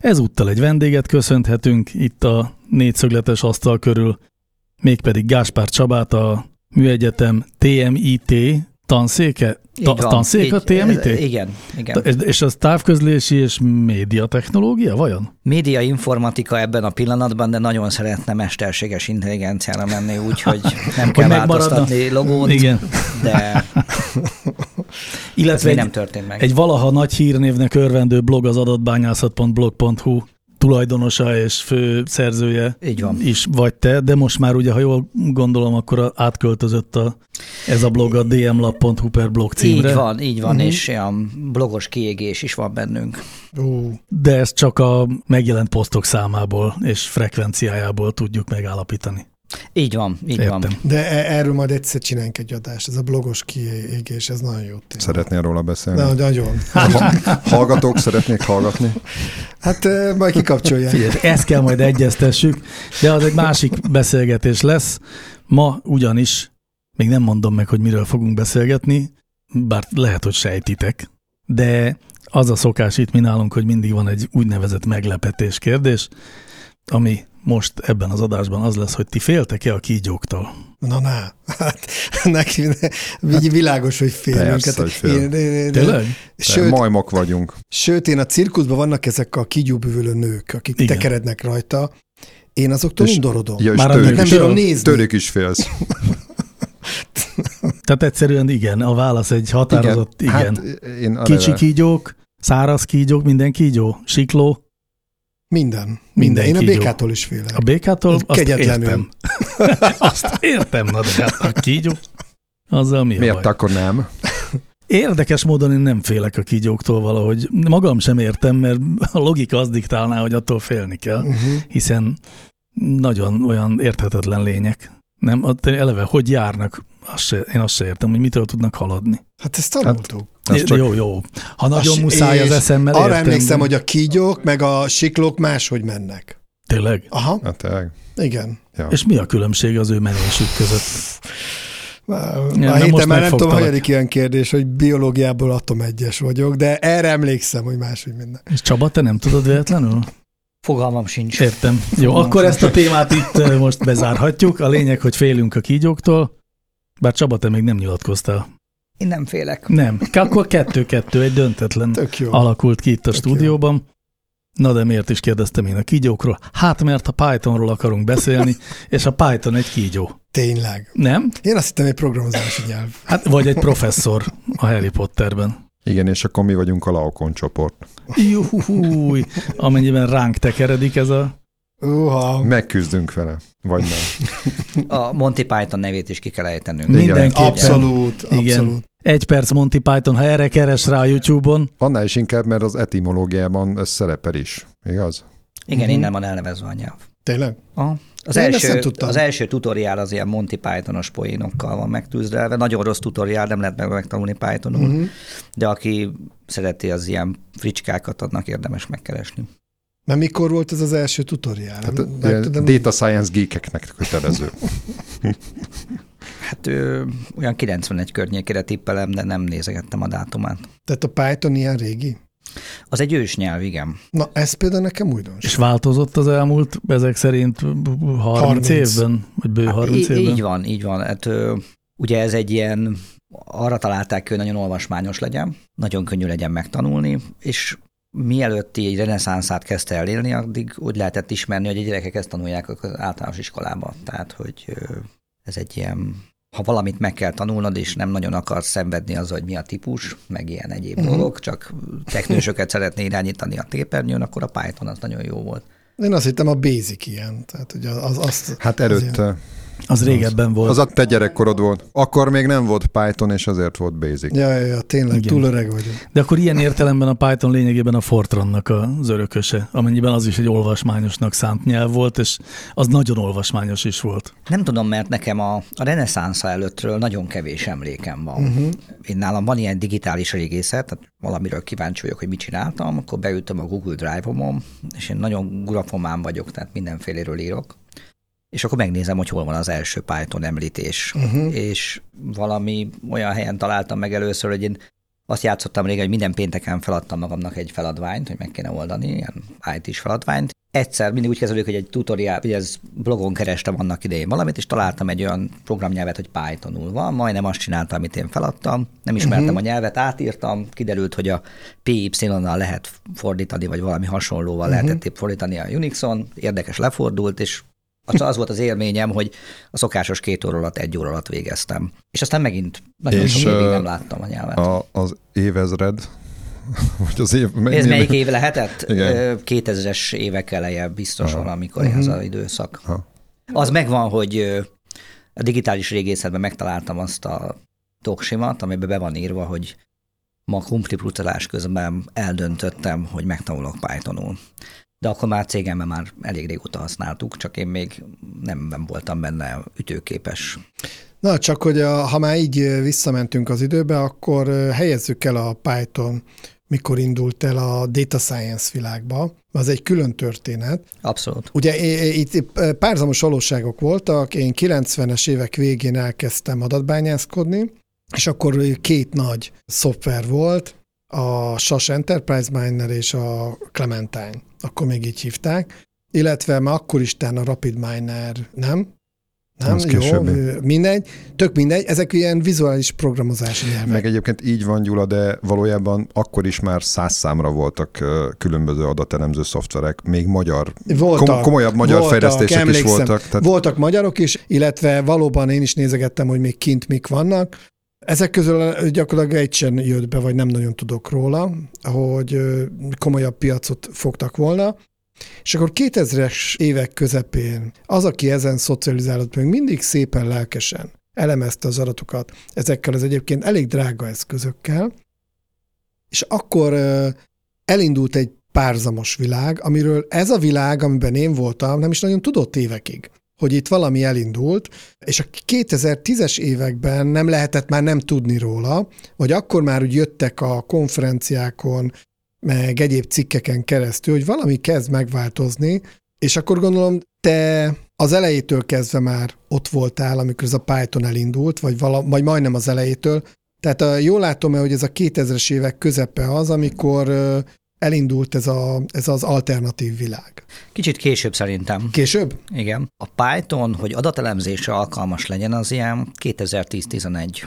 Ezúttal egy vendéget köszönhetünk itt a négyszögletes asztal körül, mégpedig Gáspár Csabát, a Műegyetem TMIT tanszéke? Ta, van, tanszék a így, TMIT? Igen, igen. És- És az távközlési és médiatechnológia, vajon? Média informatika ebben a pillanatban, de nagyon szeretne mesterséges intelligenciára menni, úgyhogy nem kell megmaradna. változtatni logót, Igen. de ez Illetve egy, nem történt meg. egy valaha nagy hírnévnek örvendő blog az adatbányászat.blog.hu tulajdonosa és fő szerzője Így van. is vagy te, de most már ugye, ha jól gondolom, akkor átköltözött a, ez a blog a dmlab.hu per blog címre. Így van, így van, és olyan blogos kiégés is van bennünk. De ezt csak a megjelent posztok számából és frekvenciájából tudjuk megállapítani. Így van, így van. Értem. de e- erről majd egyszer csináljunk egy adást. Ez a blogos kiégés, ez nagyon jó téma. Szeretnél róla beszélni? Na, nagyon. Ha- hallgatók szeretnék hallgatni? Hát eh, majd kikapcsolják. Figyelj, ezt kell majd egyeztessük, de az egy másik beszélgetés lesz. Ma ugyanis, még nem mondom meg, hogy miről fogunk beszélgetni, bár lehet, hogy sejtitek, de az a szokás itt mi nálunk, hogy mindig van egy úgynevezett meglepetés kérdés, ami most ebben az adásban az lesz, hogy ti féltek-e a kígyóktól? Na, na. Hát neki így világos, hogy félünk. Persze, Hát hogy fél. én- én- én- Tényleg? Sőt, Majmok vagyunk. sőt, én a cirkuszban vannak ezek a kígyóbűvölő nők, akik Igen. Tekerednek rajta. Én azoktól És- undorodom. Ja, és Már tőlük, nem is, bírom nézni. tőlük is félsz. Tehát egyszerűen igen, a válasz egy határozott igen. igen. Hát én Kicsi kígyók, száraz kígyók, minden kígyó, sikló, Minden. Minden. Én a békától is félek. A békától azt Kegyetlenül. értem. azt értem, na de hát a kígyó, azzal mi a Miért baj? akkor nem? Érdekes módon én nem félek a kígyóktól valahogy. Magam sem értem, mert a logika az diktálná, hogy attól félni kell, Uh-huh. hiszen nagyon olyan érthetetlen lények. Nem, eleve hogy járnak, azt se, én azt se értem, hogy mitől tudnak haladni. Hát ezt tanultuk. Ez csak- Jó, jó. Ha nagyon A- muszáj az eszemmel Arra értem. emlékszem, hogy a kígyók meg a siklók máshogy mennek. Tényleg? Aha, Hát tényleg. igen. Ja. És mi a különbség az ő menésük között? A na héten most már nem tudom, hanyadik ilyen kérdés, hogy biológiából atomegyes vagyok, de erre emlékszem, hogy máshogy minden. És Csaba, te nem tudod véletlenül? Fogalmam sincs. Értem. Jó, akkor ezt a témát itt most bezárhatjuk. A lényeg, hogy félünk a kígyóktól, bár Csaba, te még nem nyilatkoztál. Én nem félek. Nem. Akkor kettő-kettő, egy döntetlen Tök jó. alakult ki itt a Tök stúdióban. Na de miért is kérdeztem én a kígyókról? Hát mert a Pythonról akarunk beszélni, és a Python egy kígyó. Tényleg. Nem? Én azt hittem, egy programozási nyelv. Hát vagy egy professzor a Harry Potterben. Igen, és akkor mi vagyunk a Laokon csoport. Juhúj, amennyiben ránk tekeredik ez a... Uha. Megküzdünk vele. Vagy nem. A Monty Python nevét is ki kell ejtenünk. Igen. Mindenképpen. Abszolút, Igen. abszolút. Egy perc Monty Python, ha erre keres rá a YouTube-on, Annál is inkább, mert az etimológiában ez szerepel is. Igaz? Igen, Mhm. innen van elnevezve a nyelv. Tényleg? Aha. Az, Én első, az első tutoriál az ilyen Monty Pythonos poénokkal van megtűzdelve. Nagyon rossz tutoriál, nem lehet meg megtanulni Pythonul, Uh-huh. uh-huh. de aki szereti az ilyen fricskákat, annak érdemes megkeresni. Mert mikor volt ez az első tutoriál? Hát, ilyen nem tudom. data science geekeknek kötelező. Hát ö, olyan 91 környékére tippelem, de nem nézegettem a dátumát. Tehát a Python ilyen régi? Az egy ős nyelv, igen. Na, ez például nekem újdonság. és változott az elmúlt ezek szerint 30, 30. évben, vagy bő 30 Í- évben. így van, így van. Hát, ö, ugye ez egy ilyen, arra találták, hogy nagyon olvasmányos legyen, nagyon könnyű legyen megtanulni, és mielőtt így egy reneszánszát kezdte el élni, addig úgy lehetett ismerni, hogy a gyerekek ezt tanulják az általános iskolába. Tehát, hogy ez egy ilyen ha valamit meg kell tanulnod, és nem nagyon akarsz szenvedni az, hogy mi a típus, meg ilyen egyéb Mhm. uh-huh. dolog, csak teknősöket szeretné irányítani a képernyőn, akkor a Python az nagyon jó volt. Én azt hittem a basic ilyen. Tehát, hogy az, az, Hát az előtte. Az régebben volt. Az a te gyerekkorod volt. Akkor még nem volt Python, és azért volt Basic. Ja, ja, ja, tényleg, Igen. túl öreg vagyok. De akkor ilyen értelemben a Python lényegében a Fortrannak az örököse, amennyiben az is egy olvasmányosnak szánt nyelv volt, és az nagyon olvasmányos is volt. Nem tudom, mert nekem a, a reneszánsza előttről nagyon kevés emlékem van. Uh-huh. Én nálam van ilyen digitális régészet, tehát valamiről kíváncsi vagyok, hogy mit csináltam, akkor beültem a Google Drive-omon, és én nagyon grafomán vagyok, tehát mindenféléről írok. És akkor megnézem, hogy hol van az első Python említés. Uh-huh. És valami olyan helyen találtam meg először, hogy én azt játszottam régen, hogy minden pénteken feladtam magamnak egy feladványt, hogy meg kéne oldani, ilyen IT-s feladványt. Egyszer mindig úgy kezdődik, hogy egy tutoriál, vagy ez blogon kerestem annak idején valamit, és találtam egy olyan programnyelvet, hogy Pythonul van, majdnem azt csináltam, amit én feladtam, nem ismertem uh-huh. a nyelvet, átírtam, kiderült, hogy a PY-nal lehet fordítani, vagy valami hasonlóval uh-huh. lehetett fordítani a Unixon, érdekes lefordult, és az, az volt az élményem, hogy a szokásos két óra alatt, egy óra alatt végeztem. És aztán megint nagyon És, sok évig nem láttam a nyelvet. A, az évezred, vagy az év... Ez melyik év lehetett? Igen. Ö, 2000-es évek eleje biztos Aha. valamikor ez az időszak. Aha. Az megvan, hogy a digitális régészetben megtaláltam azt a doksimat, amiben be van írva, hogy ma kumpliprutelás közben eldöntöttem, hogy megtanulok Pythonul. De akkor már cégemben már elég régóta használtuk, csak én még nem, nem voltam benne ütőképes. Na, csak hogy a, ha már így visszamentünk az időbe, akkor helyezzük el a Python, mikor indult el a data science világba. Az egy külön történet. Abszolút. Ugye itt párzamos valóságok voltak, én 90-es évek végén elkezdtem adatbányászkodni, és akkor két nagy szoftver volt, a SAS Enterprise Miner és a Clementine, akkor még így hívták, illetve már akkor is a Rapid Miner, nem? Nem, Az jó, későbbi. ö, mindegy, tök mindegy, ezek ilyen vizuális programozási nyelvek. Meg egyébként így van, Gyula, de valójában akkor is már száz számra voltak különböző adatelemző szoftverek, még magyar, Voltak, kom- komolyabb magyar voltak, fejlesztések is voltak. Tehát Voltak magyarok is, illetve valóban én is nézegettem, hogy még kint mik vannak. Ezek közül gyakorlatilag egy sem jött be, vagy nem nagyon tudok róla, hogy komolyabb piacot fogtak volna. És akkor 2000-es évek közepén az, aki ezen szocializálódott, még mindig szépen lelkesen elemezte az adatokat ezekkel az egyébként elég drága eszközökkel, és akkor elindult egy párzamos világ, amiről ez a világ, amiben én voltam, nem is nagyon tudott évekig hogy itt valami elindult, és a 2010-es években nem lehetett már nem tudni róla, vagy akkor már úgy jöttek a konferenciákon, meg egyéb cikkeken keresztül, hogy valami kezd megváltozni, és akkor gondolom, te az elejétől kezdve már ott voltál, amikor ez a Python elindult, vagy, vala, vagy majdnem az elejétől. Tehát a, jól látom hogy ez a 2000-es évek közepe az, amikor elindult ez, a, ez az alternatív világ. Kicsit később szerintem. Később? Igen. A Python, hogy adatelemzésre alkalmas legyen, az ilyen 2010-11.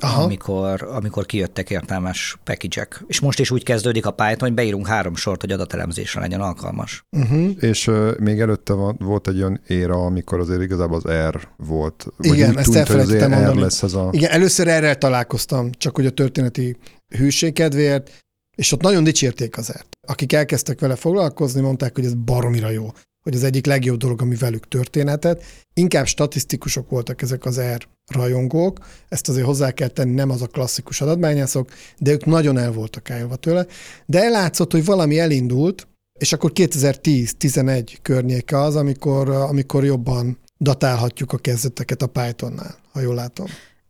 Aha. Amikor, amikor kijöttek értelmes package És most is úgy kezdődik a Python, hogy beírunk három sort, hogy adatelemzésre legyen alkalmas. Uh-huh. És uh, még előtte van, volt egy olyan éra, amikor azért igazából az R volt. Vagy Igen, ezt tűnt, elfelejtettem R mondani. lesz ez a... Igen, először erre találkoztam, csak hogy a történeti hűség kedvéért, és ott nagyon dicsérték az ert. Akik elkezdtek vele foglalkozni, mondták, hogy ez baromira jó, hogy az egyik legjobb dolog, ami velük történetet. Inkább statisztikusok voltak ezek az R rajongók, ezt azért hozzá kell tenni, nem az a klasszikus adatbányászok, de ők nagyon el voltak állva tőle. De ellátszott, hogy valami elindult, és akkor 2010-11 környéke az, amikor, amikor jobban datálhatjuk a kezdeteket a Pythonnál, ha jól látom.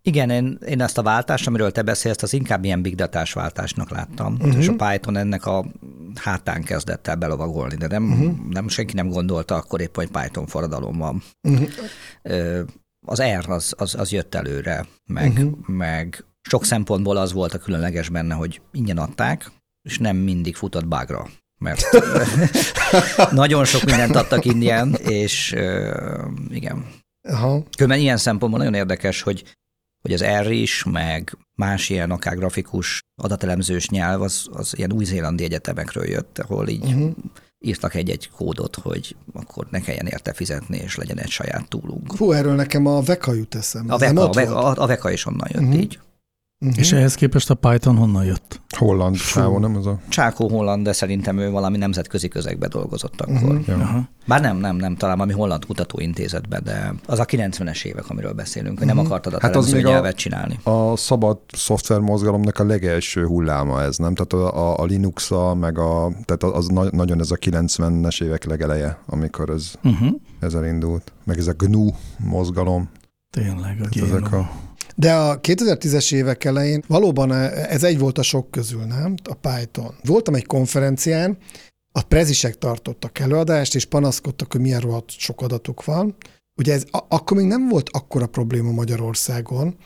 Igen, én, én ezt a váltást, amiről te beszélsz, az inkább ilyen big datás váltásnak láttam, uh-huh. és a Python ennek a hátán kezdett el belovagolni, de nem, uh-huh. nem senki nem gondolta akkor épp, hogy Python forradalom van. Uh-huh. Az R az, az, az jött előre, meg, uh-huh. meg sok szempontból az volt a különleges benne, hogy ingyen adták, és nem mindig futott bugra mert nagyon sok mindent adtak ingyen, és ö, igen. Aha. Különben ilyen szempontból nagyon érdekes, hogy hogy az R is, meg más ilyen akár grafikus adatelemzős nyelv, az, az ilyen új-zélandi egyetemekről jött, ahol így uh-huh. írtak egy-egy kódot, hogy akkor ne kelljen érte fizetni, és legyen egy saját túlunk. Hú, erről nekem a Veka jut eszembe. A Veka, a, Veka, a, a Veka is onnan jött Mhm. így. Mhm. És ehhez képest a Python honnan jött? Holland sávon, nem az a... Csákó Holland, de szerintem ő valami nemzetközi közegbe dolgozott akkor. Mhm. Ja. Aha. Bár nem, nem, nem, talán valami holland kutatóintézetben, de az a 90-es évek, amiről beszélünk, hogy nem akartad a Hát az a- nyelvet csinálni. A szabad szoftvermozgalomnak a legelső hulláma ez, nem? Tehát a, a, a linux meg a, tehát az na- nagyon ez a 90-es évek legeleje, amikor ez, Uh-huh. ez elindult. Meg ez a GNU mozgalom. Tényleg, a Tehát ezek GNU. a, De a 2010-es évek elején valóban ez egy volt a sok közül, nem? A Python. Voltam egy konferencián, a prezisek tartottak előadást, és panaszkodtak, hogy milyen rohadt sok adatuk van. Ugye ez a- akkor még nem volt akkora probléma Magyarországon,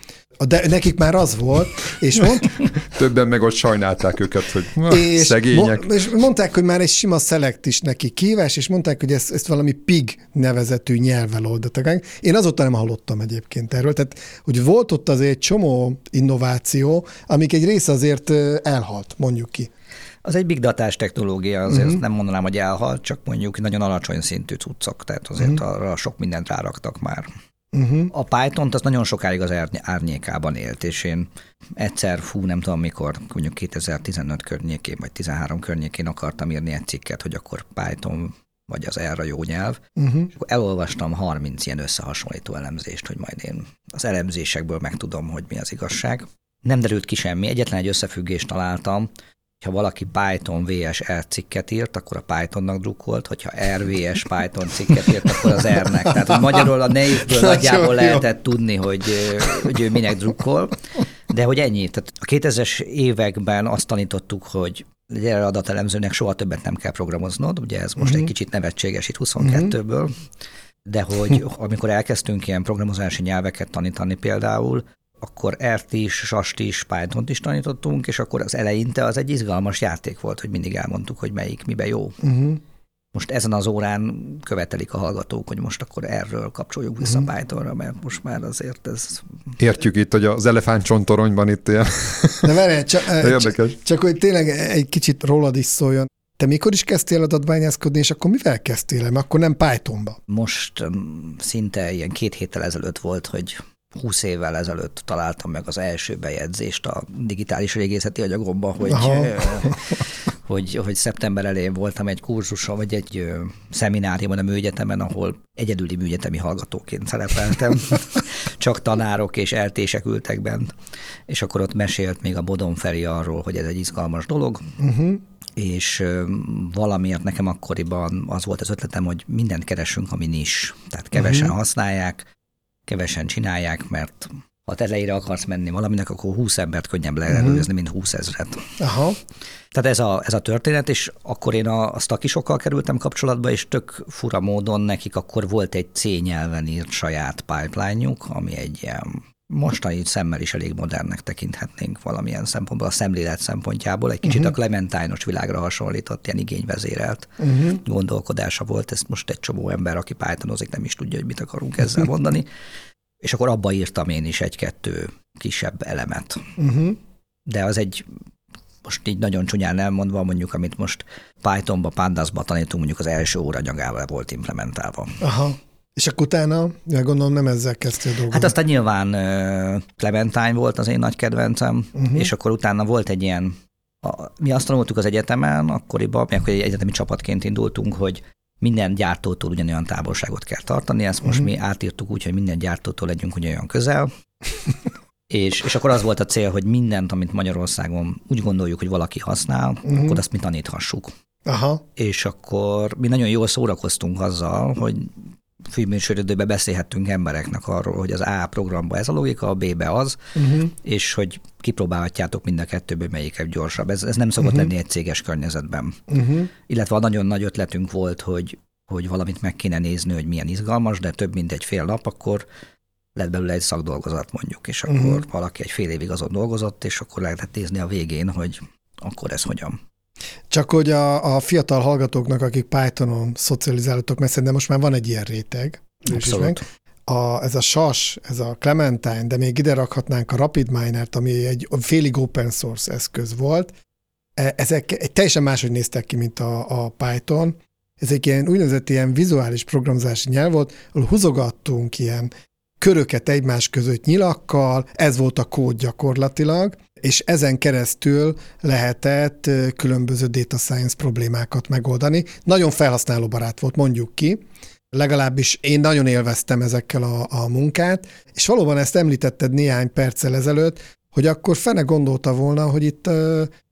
de nekik már az volt, és, mond, többen meg ott sajnálták őket, hogy és, szegények. mo- és mondták, hogy már egy sima szelekt is neki kívás, és mondták, hogy ezt, ezt valami PIG nevezetű nyelvvel oldottak. Én azóta nem hallottam egyébként erről, tehát hogy volt ott azért egy csomó innováció, amik egy része azért elhalt, mondjuk ki. Az egy big datás technológia, azért uh-huh. nem mondanám, hogy elhalt, csak mondjuk nagyon alacsony szintű cuccok, tehát azért uh-huh. arra sok mindent ráraktak már. Uh-huh. A Python-t az nagyon sokáig az árny- árnyékában élt, és én egyszer, fú, nem tudom mikor, mondjuk 2015 környékén, vagy 13 környékén akartam írni egy cikket, hogy akkor Python vagy az erre jó nyelv, Uh-huh. és akkor elolvastam 30 ilyen összehasonlító elemzést, hogy majd én az elemzésekből megtudom, hogy mi az igazság. Nem derült ki semmi, egyetlen egy összefüggést találtam, ha valaki Python VS R cikket írt, akkor a Pythonnak drukkolt, hogyha RVS Python cikket írt, akkor az R-nek. Tehát hogy magyarul a névből Nagyon nagyjából lehetett tudni, hogy, hogy ő minek drukkol. De hogy ennyi. Tehát a 2000-es években azt tanítottuk, hogy egy adatelemzőnek soha többet nem kell programoznod, ugye ez most Mhm. egy kicsit nevetséges itt 22-ből, de hogy amikor elkezdtünk ilyen programozási nyelveket tanítani például, akkor R-t is, SAS-t is, Python-t is tanítottunk, és akkor az eleinte az egy izgalmas játék volt, hogy mindig elmondtuk, hogy melyik mibe jó. Uh-huh. Most ezen az órán követelik a hallgatók, hogy most akkor erről kapcsoljuk vissza Mhm. Pythonra, mert most már azért ez Értjük itt, hogy az elefántcsontoronyban itt ilyen De várjál, csak, érdekes. csak hogy tényleg egy kicsit rólad is szóljon. Te mikor is kezdtél adatbányászkodni, és akkor mivel kezdtél el? Mert akkor nem Pythonba. most um, szinte ilyen két héttel ezelőtt volt, hogy 20 évvel ezelőtt találtam meg az első bejegyzést a digitális régészeti anyagomba, hogy, hogy, hogy szeptember elején voltam egy kurzuson, vagy egy szemináriumon a műegyetemen, ahol egyedüli műegyetemi hallgatóként szerepeltem. Csak tanárok és eltések ültek bent. És akkor ott mesélt még a Bodon Feri arról, hogy ez egy izgalmas dolog, Uh-huh. és valamiért nekem akkoriban az volt az ötletem, hogy mindent keresünk, ami nis. Tehát kevesen Mhm. használják, kevesen csinálják, mert ha te elejére akarsz menni valaminek, akkor 20 embert könnyebb leelőzni, mint 20 ezret. Aha. Tehát ez a, ez a történet, és akkor én a, a stakisokkal kerültem kapcsolatba, és tök fura módon nekik akkor volt egy C nyelven írt saját pipeline-juk, ami egy ilyen mostani szemmel is elég modernnek tekinthetnénk valamilyen szempontból, a szemlélet szempontjából. Egy kicsit uh-huh. a Clementine-os világra hasonlított, ilyen igényvezérelt Uh-huh. gondolkodása volt. Ezt most egy csomó ember, aki Pythonozik, nem is tudja, hogy mit akarunk ezzel mondani. És akkor abba írtam én is egy-kettő kisebb elemet Uh-huh. de az egy most így nagyon csúnyán elmondva, mondjuk, amit most Pythonba, Pandasba tanítunk, mondjuk az első óranyagával volt implementálva. Aha. És akkor utána, gondolom nem ezzel kezdtél dolgozni. Hát aztán nyilván uh, Clementine volt az én nagy kedvencem, uh-huh. és akkor utána volt egy ilyen, a, mi azt tanultuk az egyetemen, akkoriban, mi akkor egy egyetemi csapatként indultunk, hogy minden gyártótól ugyanolyan távolságot kell tartani, ezt most uh-huh. mi átírtuk úgy, hogy minden gyártótól legyünk ugyanolyan közel, és, és akkor az volt a cél, hogy mindent, amit Magyarországon úgy gondoljuk, hogy valaki használ, uh-huh. akkor azt mi taníthassuk. Aha. És akkor mi nagyon jól szórakoztunk azzal, hogy filmműsoridőben beszélhettünk embereknek arról, hogy az A programba ez a logika, a B-be az, Uh-huh. és hogy kipróbálhatjátok mind a kettőből melyikebb gyorsabb. Ez, ez nem szokott uh-huh. lenni egy céges környezetben. Uh-huh. Illetve a nagyon nagy ötletünk volt, hogy, hogy valamit meg kéne nézni, hogy milyen izgalmas, de több mint egy fél nap, akkor lett belőle egy szakdolgozat mondjuk, és akkor uh-huh. valaki egy fél évig azon dolgozott, és akkor lehetett nézni a végén, hogy akkor ez hogyan. Csak hogy a, a fiatal hallgatóknak, akik Pythonon szocializálódtok, mert szerintem most már van egy ilyen réteg. meg. A, ez a SAS, ez a Clementine, de még ide rakhatnánk a RapidMiner-t, ami egy félig open source eszköz volt. E- Ezek egy teljesen máshogy néztek ki, mint a, a Python. Ez egy ilyen úgynevezett ilyen vizuális programozási nyelv volt, ahol húzogattunk ilyen köröket egymás között nyilakkal, ez volt a kód gyakorlatilag, és ezen keresztül lehetett különböző data science problémákat megoldani. Nagyon felhasználóbarát volt, mondjuk ki, legalábbis én nagyon élveztem ezekkel a, a munkát, és valóban ezt említetted néhány perccel ezelőtt, hogy akkor fene gondolta volna, hogy itt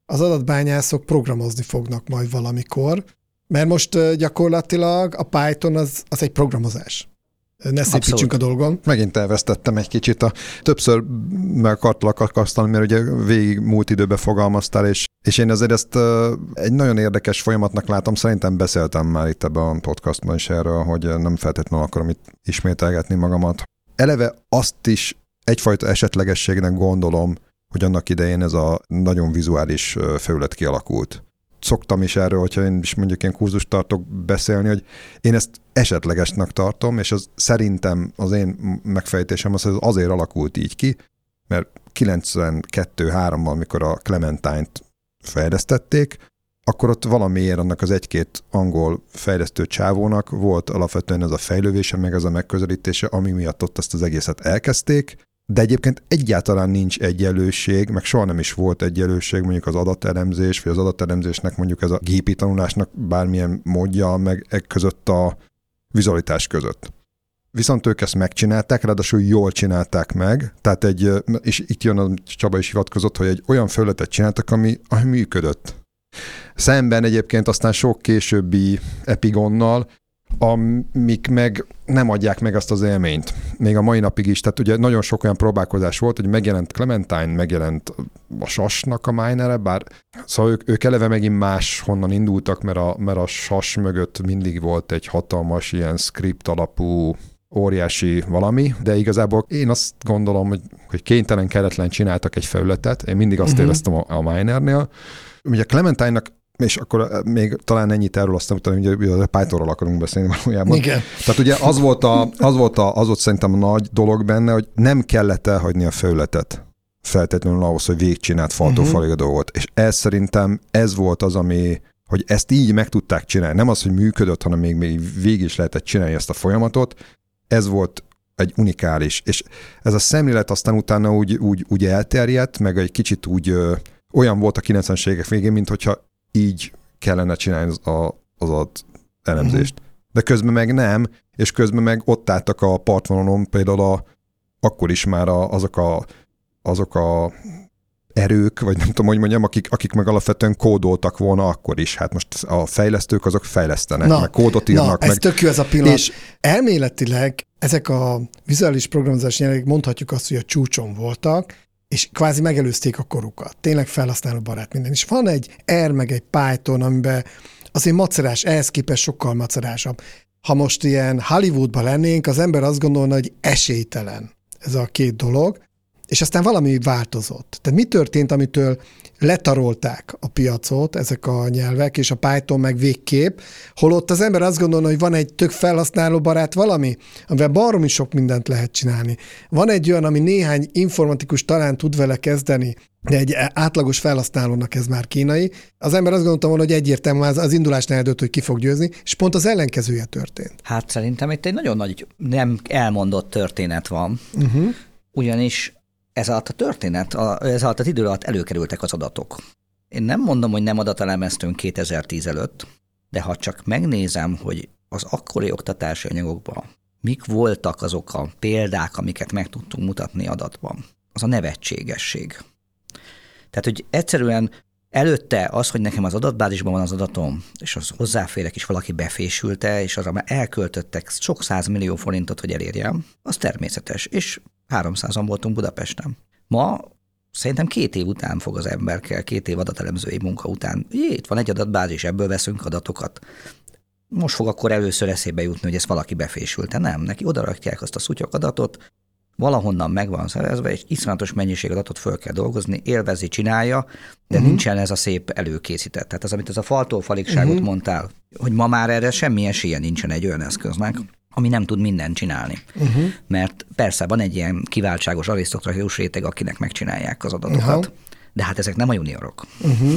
az adatbányászok programozni fognak majd valamikor, mert most gyakorlatilag a Python az, az egy programozás. Ne szépítsünk a dolgon. Megint elvesztettem egy kicsit. A, többször meg akartalak akasztani, mert ugye végig múlt időben fogalmaztál, és, és én azért ezt egy nagyon érdekes folyamatnak látom. Szerintem beszéltem már itt ebben a podcastban is erről, hogy nem feltétlenül akarom itt ismételgetni magamat. Eleve azt is egyfajta esetlegességnek gondolom, hogy annak idején ez a nagyon vizuális felület kialakult szoktam is erről, hogyha én is mondjuk ilyen kurzust tartok beszélni, hogy én ezt esetlegesnek tartom, és az szerintem az én megfejtésem az, hogy azért alakult így ki, mert 92-3-ban, mikor a Clementine-t fejlesztették, akkor ott valamiért annak az egy-két angol fejlesztő csávónak volt alapvetően ez a fejlővése, meg ez a megközelítése, ami miatt ott ezt az egészet elkezdték, de egyébként egyáltalán nincs egyenlőség, meg soha nem is volt egyenlőség mondjuk az adatelemzés, vagy az adatelemzésnek mondjuk ez a gépi tanulásnak bármilyen módja, meg e között a vizualitás között. Viszont ők ezt megcsinálták, ráadásul jól csinálták meg, tehát egy, és itt jön a Csaba is hivatkozott, hogy egy olyan felületet csináltak, ami, ami működött. Szemben egyébként aztán sok későbbi Epigonnal, amik meg nem adják meg azt az élményt. Még a mai napig is. Tehát ugye nagyon sok olyan próbálkozás volt, hogy megjelent Clementine, megjelent a sasnak a minere, bár szóval ők, ők eleve megint más honnan indultak, mert a, mert a sas mögött mindig volt egy hatalmas ilyen script alapú óriási valami, de igazából én azt gondolom, hogy, hogy kénytelen, keretlen csináltak egy felületet. Én mindig azt uh-huh. éreztem a, a Minernél. Ugye Clementine-nak és akkor eh, még talán ennyit erről, aztán utána ugye a Pythonról akarunk beszélni valójában. Igen. Tehát ugye az volt, a, az, volt a, az volt szerintem a nagy dolog benne, hogy nem kellett elhagyni a felületet feltétlenül ahhoz, hogy végigcsinált faltó uh-huh. dolgot. És ez szerintem ez volt az, ami, hogy ezt így meg tudták csinálni. Nem az, hogy működött, hanem még, még végig is lehetett csinálni ezt a folyamatot. Ez volt egy unikális. És ez a szemlélet aztán utána úgy, úgy, úgy elterjedt, meg egy kicsit úgy ö, olyan volt a 90-es évek végén, mint hogyha így kellene csinálni az, a, az adat elemzést. Uh-huh. De közben meg nem, és közben meg ott álltak a partvonalon például a, akkor is már a, azok a azok a erők, vagy nem tudom, hogy mondjam, akik, akik meg alapvetően kódoltak volna akkor is. Hát most a fejlesztők azok fejlesztenek, na, meg kódot írnak. Na, meg. ez tök jó ez a pillanat. És Elméletileg ezek a vizuális programozás nyelvek mondhatjuk azt, hogy a csúcson voltak, és kvázi megelőzték a korukat. Tényleg felhasználó barát minden. És van egy R meg egy Python, amiben azért macerás, ehhez képest sokkal macerásabb. Ha most ilyen Hollywoodban lennénk, az ember azt gondolna, hogy esélytelen ez a két dolog, és aztán valami változott. Tehát mi történt, amitől letarolták a piacot ezek a nyelvek, és a Python meg végképp, holott az ember azt gondolna, hogy van egy tök felhasználó barát valami, amivel baromi sok mindent lehet csinálni. Van egy olyan, ami néhány informatikus talán tud vele kezdeni, de egy átlagos felhasználónak ez már kínai. Az ember azt gondolta volna, hogy egyértelmű az, az indulásnál eldőtt, hogy ki fog győzni, és pont az ellenkezője történt. Hát szerintem itt egy nagyon nagy, nem elmondott történet van. Uh-huh. Ugyanis ez alatt a történet, ez alatt az idő alatt előkerültek az adatok. Én nem mondom, hogy nem adatelemeztünk 2010 előtt, de ha csak megnézem, hogy az akkori oktatási anyagokban mik voltak azok a példák, amiket meg tudtunk mutatni adatban, az a nevetségesség. Tehát, hogy egyszerűen előtte az, hogy nekem az adatbázisban van az adatom, és az hozzáférek, és valaki befésülte, és arra már elköltöttek sok millió forintot, hogy elérjem, az természetes. És 300-an voltunk Budapesten. Ma szerintem két év után fog az ember kell, két év adatelemzői munka után. Jé, itt van egy adatbázis, ebből veszünk adatokat. Most fog akkor először eszébe jutni, hogy ezt valaki befésülte. Nem, neki odarakják azt a szutyok adatot, valahonnan meg van szerezve, és iszonyatos mennyiség adatot föl kell dolgozni, élvezi, csinálja, de uh-huh. nincsen ez a szép előkészített. Tehát az, amit ez a faltól faligságot uh-huh. mondtál, hogy ma már erre semmi esélye nincsen egy olyan eszköznek, ami nem tud mindent csinálni. Uh-huh. Mert persze van egy ilyen kiváltságos arisztokratikus réteg, akinek megcsinálják az adatokat, uh-huh. de hát ezek nem a juniorok. Uh-huh.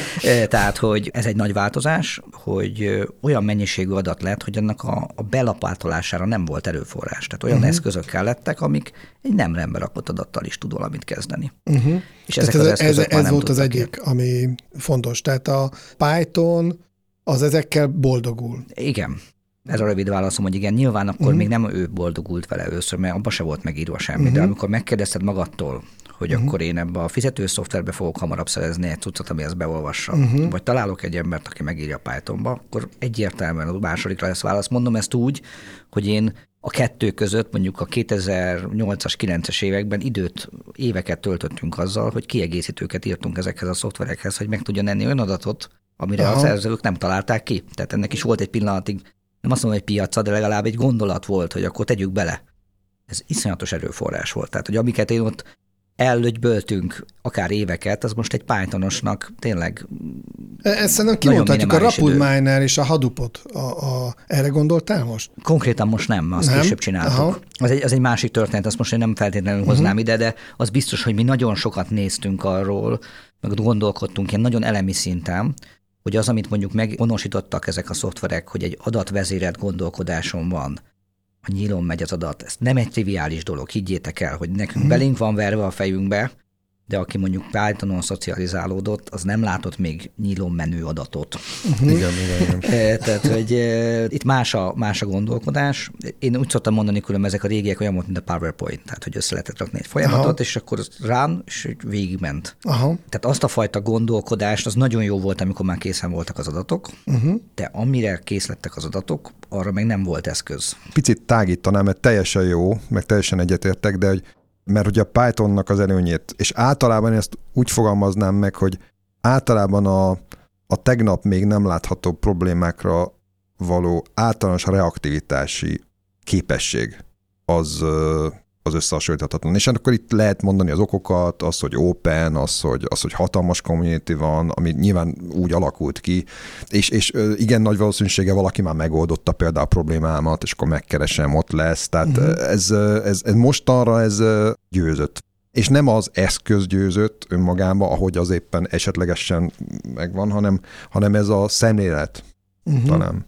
Tehát, hogy ez egy nagy változás, hogy olyan mennyiségű adat lett, hogy annak a, a belapátolására nem volt erőforrás. Tehát olyan uh-huh. eszközök kellettek, amik egy nem rendben rakott adattal is tud valamit kezdeni. Uh-huh. És Tehát ezek ez, az ez, ez nem volt az egyik, ami fontos. Tehát a Python az ezekkel boldogul. Igen. Ez a rövid válaszom, hogy igen, nyilván akkor Mhm. még nem ő boldogult vele először, mert abban se volt megírva semmi, Mhm. de amikor megkérdezted magadtól, hogy akkor én ebbe a fizető szoftverbe fogok hamarabb szerezni egy cuccot, ami ezt beolvassa, Mhm. vagy találok egy embert, aki megírja Pythonba, akkor egyértelműen a másodikra lesz válasz. Mondom ezt úgy, hogy én a kettő között mondjuk a 2008-as, 9-es években időt, éveket töltöttünk azzal, hogy kiegészítőket írtunk ezekhez a szoftverekhez, hogy meg tudjon enni olyan adatot, amire Aha. a szerzők nem találták ki. Tehát ennek is volt egy pillanatig, nem azt mondom, hogy piaca, de legalább egy gondolat volt, hogy akkor tegyük bele. Ez iszonyatos erőforrás volt. Tehát, hogy amiket én ott ellögyböltünk akár éveket, az most egy Pythonosnak tényleg E- Ezt szerintem kimondhatjuk, a Rapid idő. Miner és a Hadoopot. A, a, erre gondoltál most? Konkrétan most nem, azt Nem? később csináltuk. Aha. Az egy, az egy másik történet, azt most én nem feltétlenül hoznám Mhm. ide, de az biztos, hogy mi nagyon sokat néztünk arról, meg gondolkodtunk ilyen nagyon elemi szinten, hogy az, amit mondjuk meghonosítottak ezek a szoftverek, hogy egy adatvezérelt gondolkodáson van, a nyílon megy az adat, ez nem egy triviális dolog, higgyétek el, hogy nekünk Mhm. belénk van verve a fejünkbe, de aki mondjuk Pythonon szocializálódott, az nem látott még nyílon menő adatot. Mhm. Igen, igen, igen. Eh, Tehát, hogy eh, itt más a, más a gondolkodás. Én úgy szoktam mondani, különben ezek a régiek olyan volt, mint a PowerPoint, tehát hogy össze lehetett rakni egy folyamatot, Aha. és akkor rán, és végigment. Aha. Tehát azt a fajta gondolkodást, az nagyon jó volt, amikor már készen voltak az adatok, Uh-huh. de amire kész lettek az adatok, arra még nem volt eszköz. Picit tágítanám, mert teljesen jó, meg teljesen egyetértek, de hogy mert ugye a Pythonnak az előnyét, és általában ezt úgy fogalmaznám meg, hogy általában a, a tegnap még nem látható problémákra való általános reaktivitási képesség az, az összehasonlíthatatlan. És akkor itt lehet mondani az okokat, az, hogy open, az, hogy, az, hogy hatalmas community van, ami nyilván úgy alakult ki, és, és igen nagy valószínűsége valaki már megoldotta például a problémámat, és akkor megkeresem, ott lesz. Tehát uh-huh. ez, ez, ez mostanra ez győzött. És nem az eszköz győzött önmagában, ahogy az éppen esetlegesen megvan, hanem, hanem ez a szemlélet Uh-huh. talán.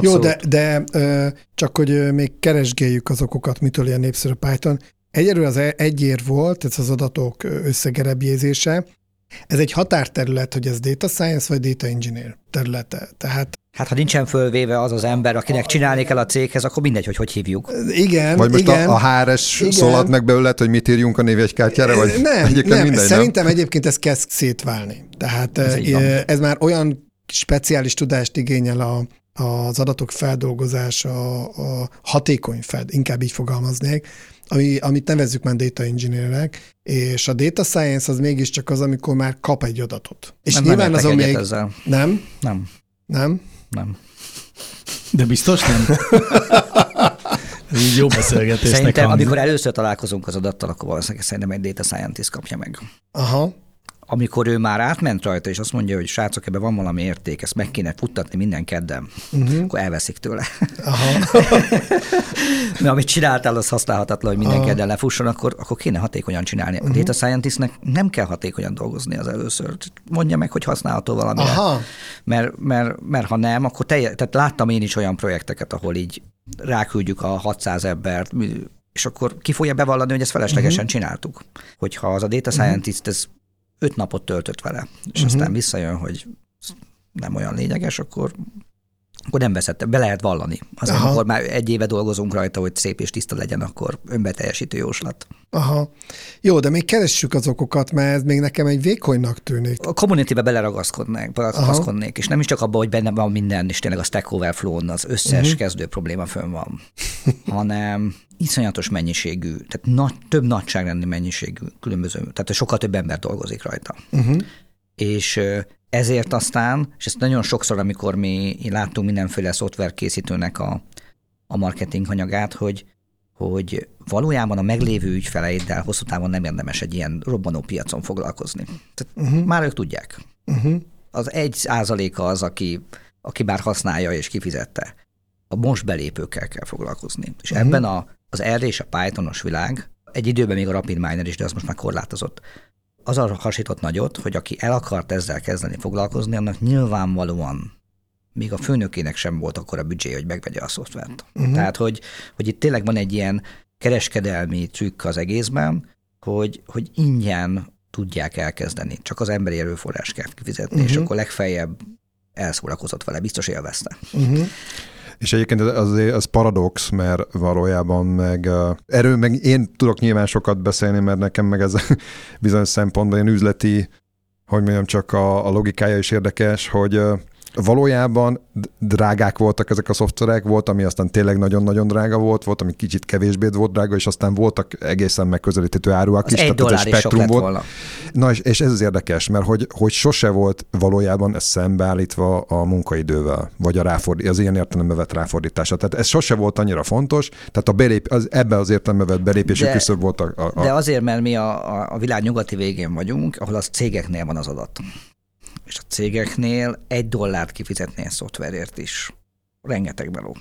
Jó, de, de ö, csak hogy még keresgéljük az okokat, mitől ilyen népszerű a Python. Egyelőre az e- egy ér volt, ez az adatok összegerebjézése. Ez egy határterület, hogy ez data science vagy data engineer területe. Tehát Hát ha nincsen fölvéve az az ember, akinek csinálni kell a céghez, akkor mindegy, hogy hogy hívjuk. igen, Vagy most igen. a, a HRS Igen. szólalt meg belőle, hogy mit írjunk a névjegykártyára, vagy nem, egyébként nem, mindegy, szerintem egyébként ez kezd szétválni. Tehát Ez ez már olyan speciális tudást igényel a, az adatok feldolgozása, a hatékony fed, inkább így fogalmaznék, ami, amit nevezzük már data engineernek, és a data science az mégiscsak az, amikor már kap egy adatot. És nem, nyilván nem azon még... Ezzel. Nem? Nem, Nem? nem. De biztos nem? Ez így jó beszélgetésnek Szerintem, hangzik. amikor először találkozunk az adattal, akkor valószínűleg szerintem egy data scientist kapja meg. Aha. Amikor ő már átment rajta, és azt mondja, hogy srácok, ebben van valami érték, ezt meg kéne futtatni minden kedden, Uh-huh. akkor elveszik tőle. Aha. Mert amit csináltál, az használhatatlan, hogy minden Aha. kedden lefusson, akkor, akkor kéne hatékonyan csinálni. A data scientistnek nem kell hatékonyan dolgozni az először. Mondja meg, hogy használható valamire. Aha. Mert, mert, mert ha nem, akkor telje, tehát láttam én is olyan projekteket, ahol így ráküldjük a 600 embert, és akkor ki fogja bevallani, hogy ezt feleslegesen uh-huh. csináltuk. Hogyha az a data scientist ez öt napot töltött vele, és uh-huh. aztán visszajön, hogy nem olyan lényeges, akkor akkor nem veszett, be lehet vallani. Azért, Aha. amikor már egy éve dolgozunk rajta, hogy szép és tiszta legyen, akkor önbeteljesítő jóslat. Aha. Jó, de még keressük az okokat, mert ez még nekem egy vékonynak tűnik. A community-be beleragaszkodnék, beleragaszkodnék, és nem is csak abban, hogy benne van minden, és tényleg a Stack Overflow-n az összes uh-huh. kezdő probléma fönn van, hanem iszonyatos mennyiségű, tehát nagy, több nagyságrendi mennyiségű különböző, tehát sokkal több ember dolgozik rajta. Uh-huh. És ezért aztán, és ezt nagyon sokszor, amikor mi láttunk mindenféle szoftverkészítőnek a, a marketing anyagát, hogy, hogy valójában a meglévő ügyfeleiddel hosszú távon nem érdemes egy ilyen robbanó piacon foglalkozni. Tehát Uh-huh. már ők tudják. Uh-huh. Az egy százaléka az, aki, aki bár használja és kifizette. A most belépőkkel kell foglalkozni. És uh-huh. ebben a, az R és a Pythonos világ, egy időben még a Rapid Miner is, de az most már korlátozott, az arra hasított nagyot, hogy aki el akart ezzel kezdeni foglalkozni, annak nyilvánvalóan még a főnökének sem volt akkor a büdzsé, hogy megvegye a szoftvert. Uh-huh. Tehát, hogy, hogy itt tényleg van egy ilyen kereskedelmi trükk az egészben, hogy, hogy ingyen tudják elkezdeni, csak az emberi erőforrás kell kifizetni, uh-huh. és akkor legfeljebb elszórakozott vele, biztos élvezte. Uh-huh. És egyébként az, az paradox, mert valójában meg erről meg én tudok nyilván sokat beszélni, mert nekem meg ez bizonyos szempontból ilyen üzleti, hogy mondjam, csak a, a logikája is érdekes, hogy valójában drágák voltak ezek a szoftverek, volt, ami aztán tényleg nagyon-nagyon drága volt, volt, ami kicsit kevésbé volt drága, és aztán voltak egészen megközelíthető áruak az is. Egy tehát ez a spektrum volt. Volna. Na és, és ez az érdekes, mert hogy, hogy sose volt valójában ez szembeállítva a munkaidővel, vagy a ráfordít, az ilyen értelembe vett ráfordítása. Tehát ez sose volt annyira fontos, tehát a belép, az, ebbe az értelembe vett belépési küszöb volt a, a, a... De azért, mert mi a, a világ nyugati végén vagyunk, ahol az cégeknél van az adat és a cégeknél egy dollárt kifizetni egy szoftverért is. Rengeteg meló.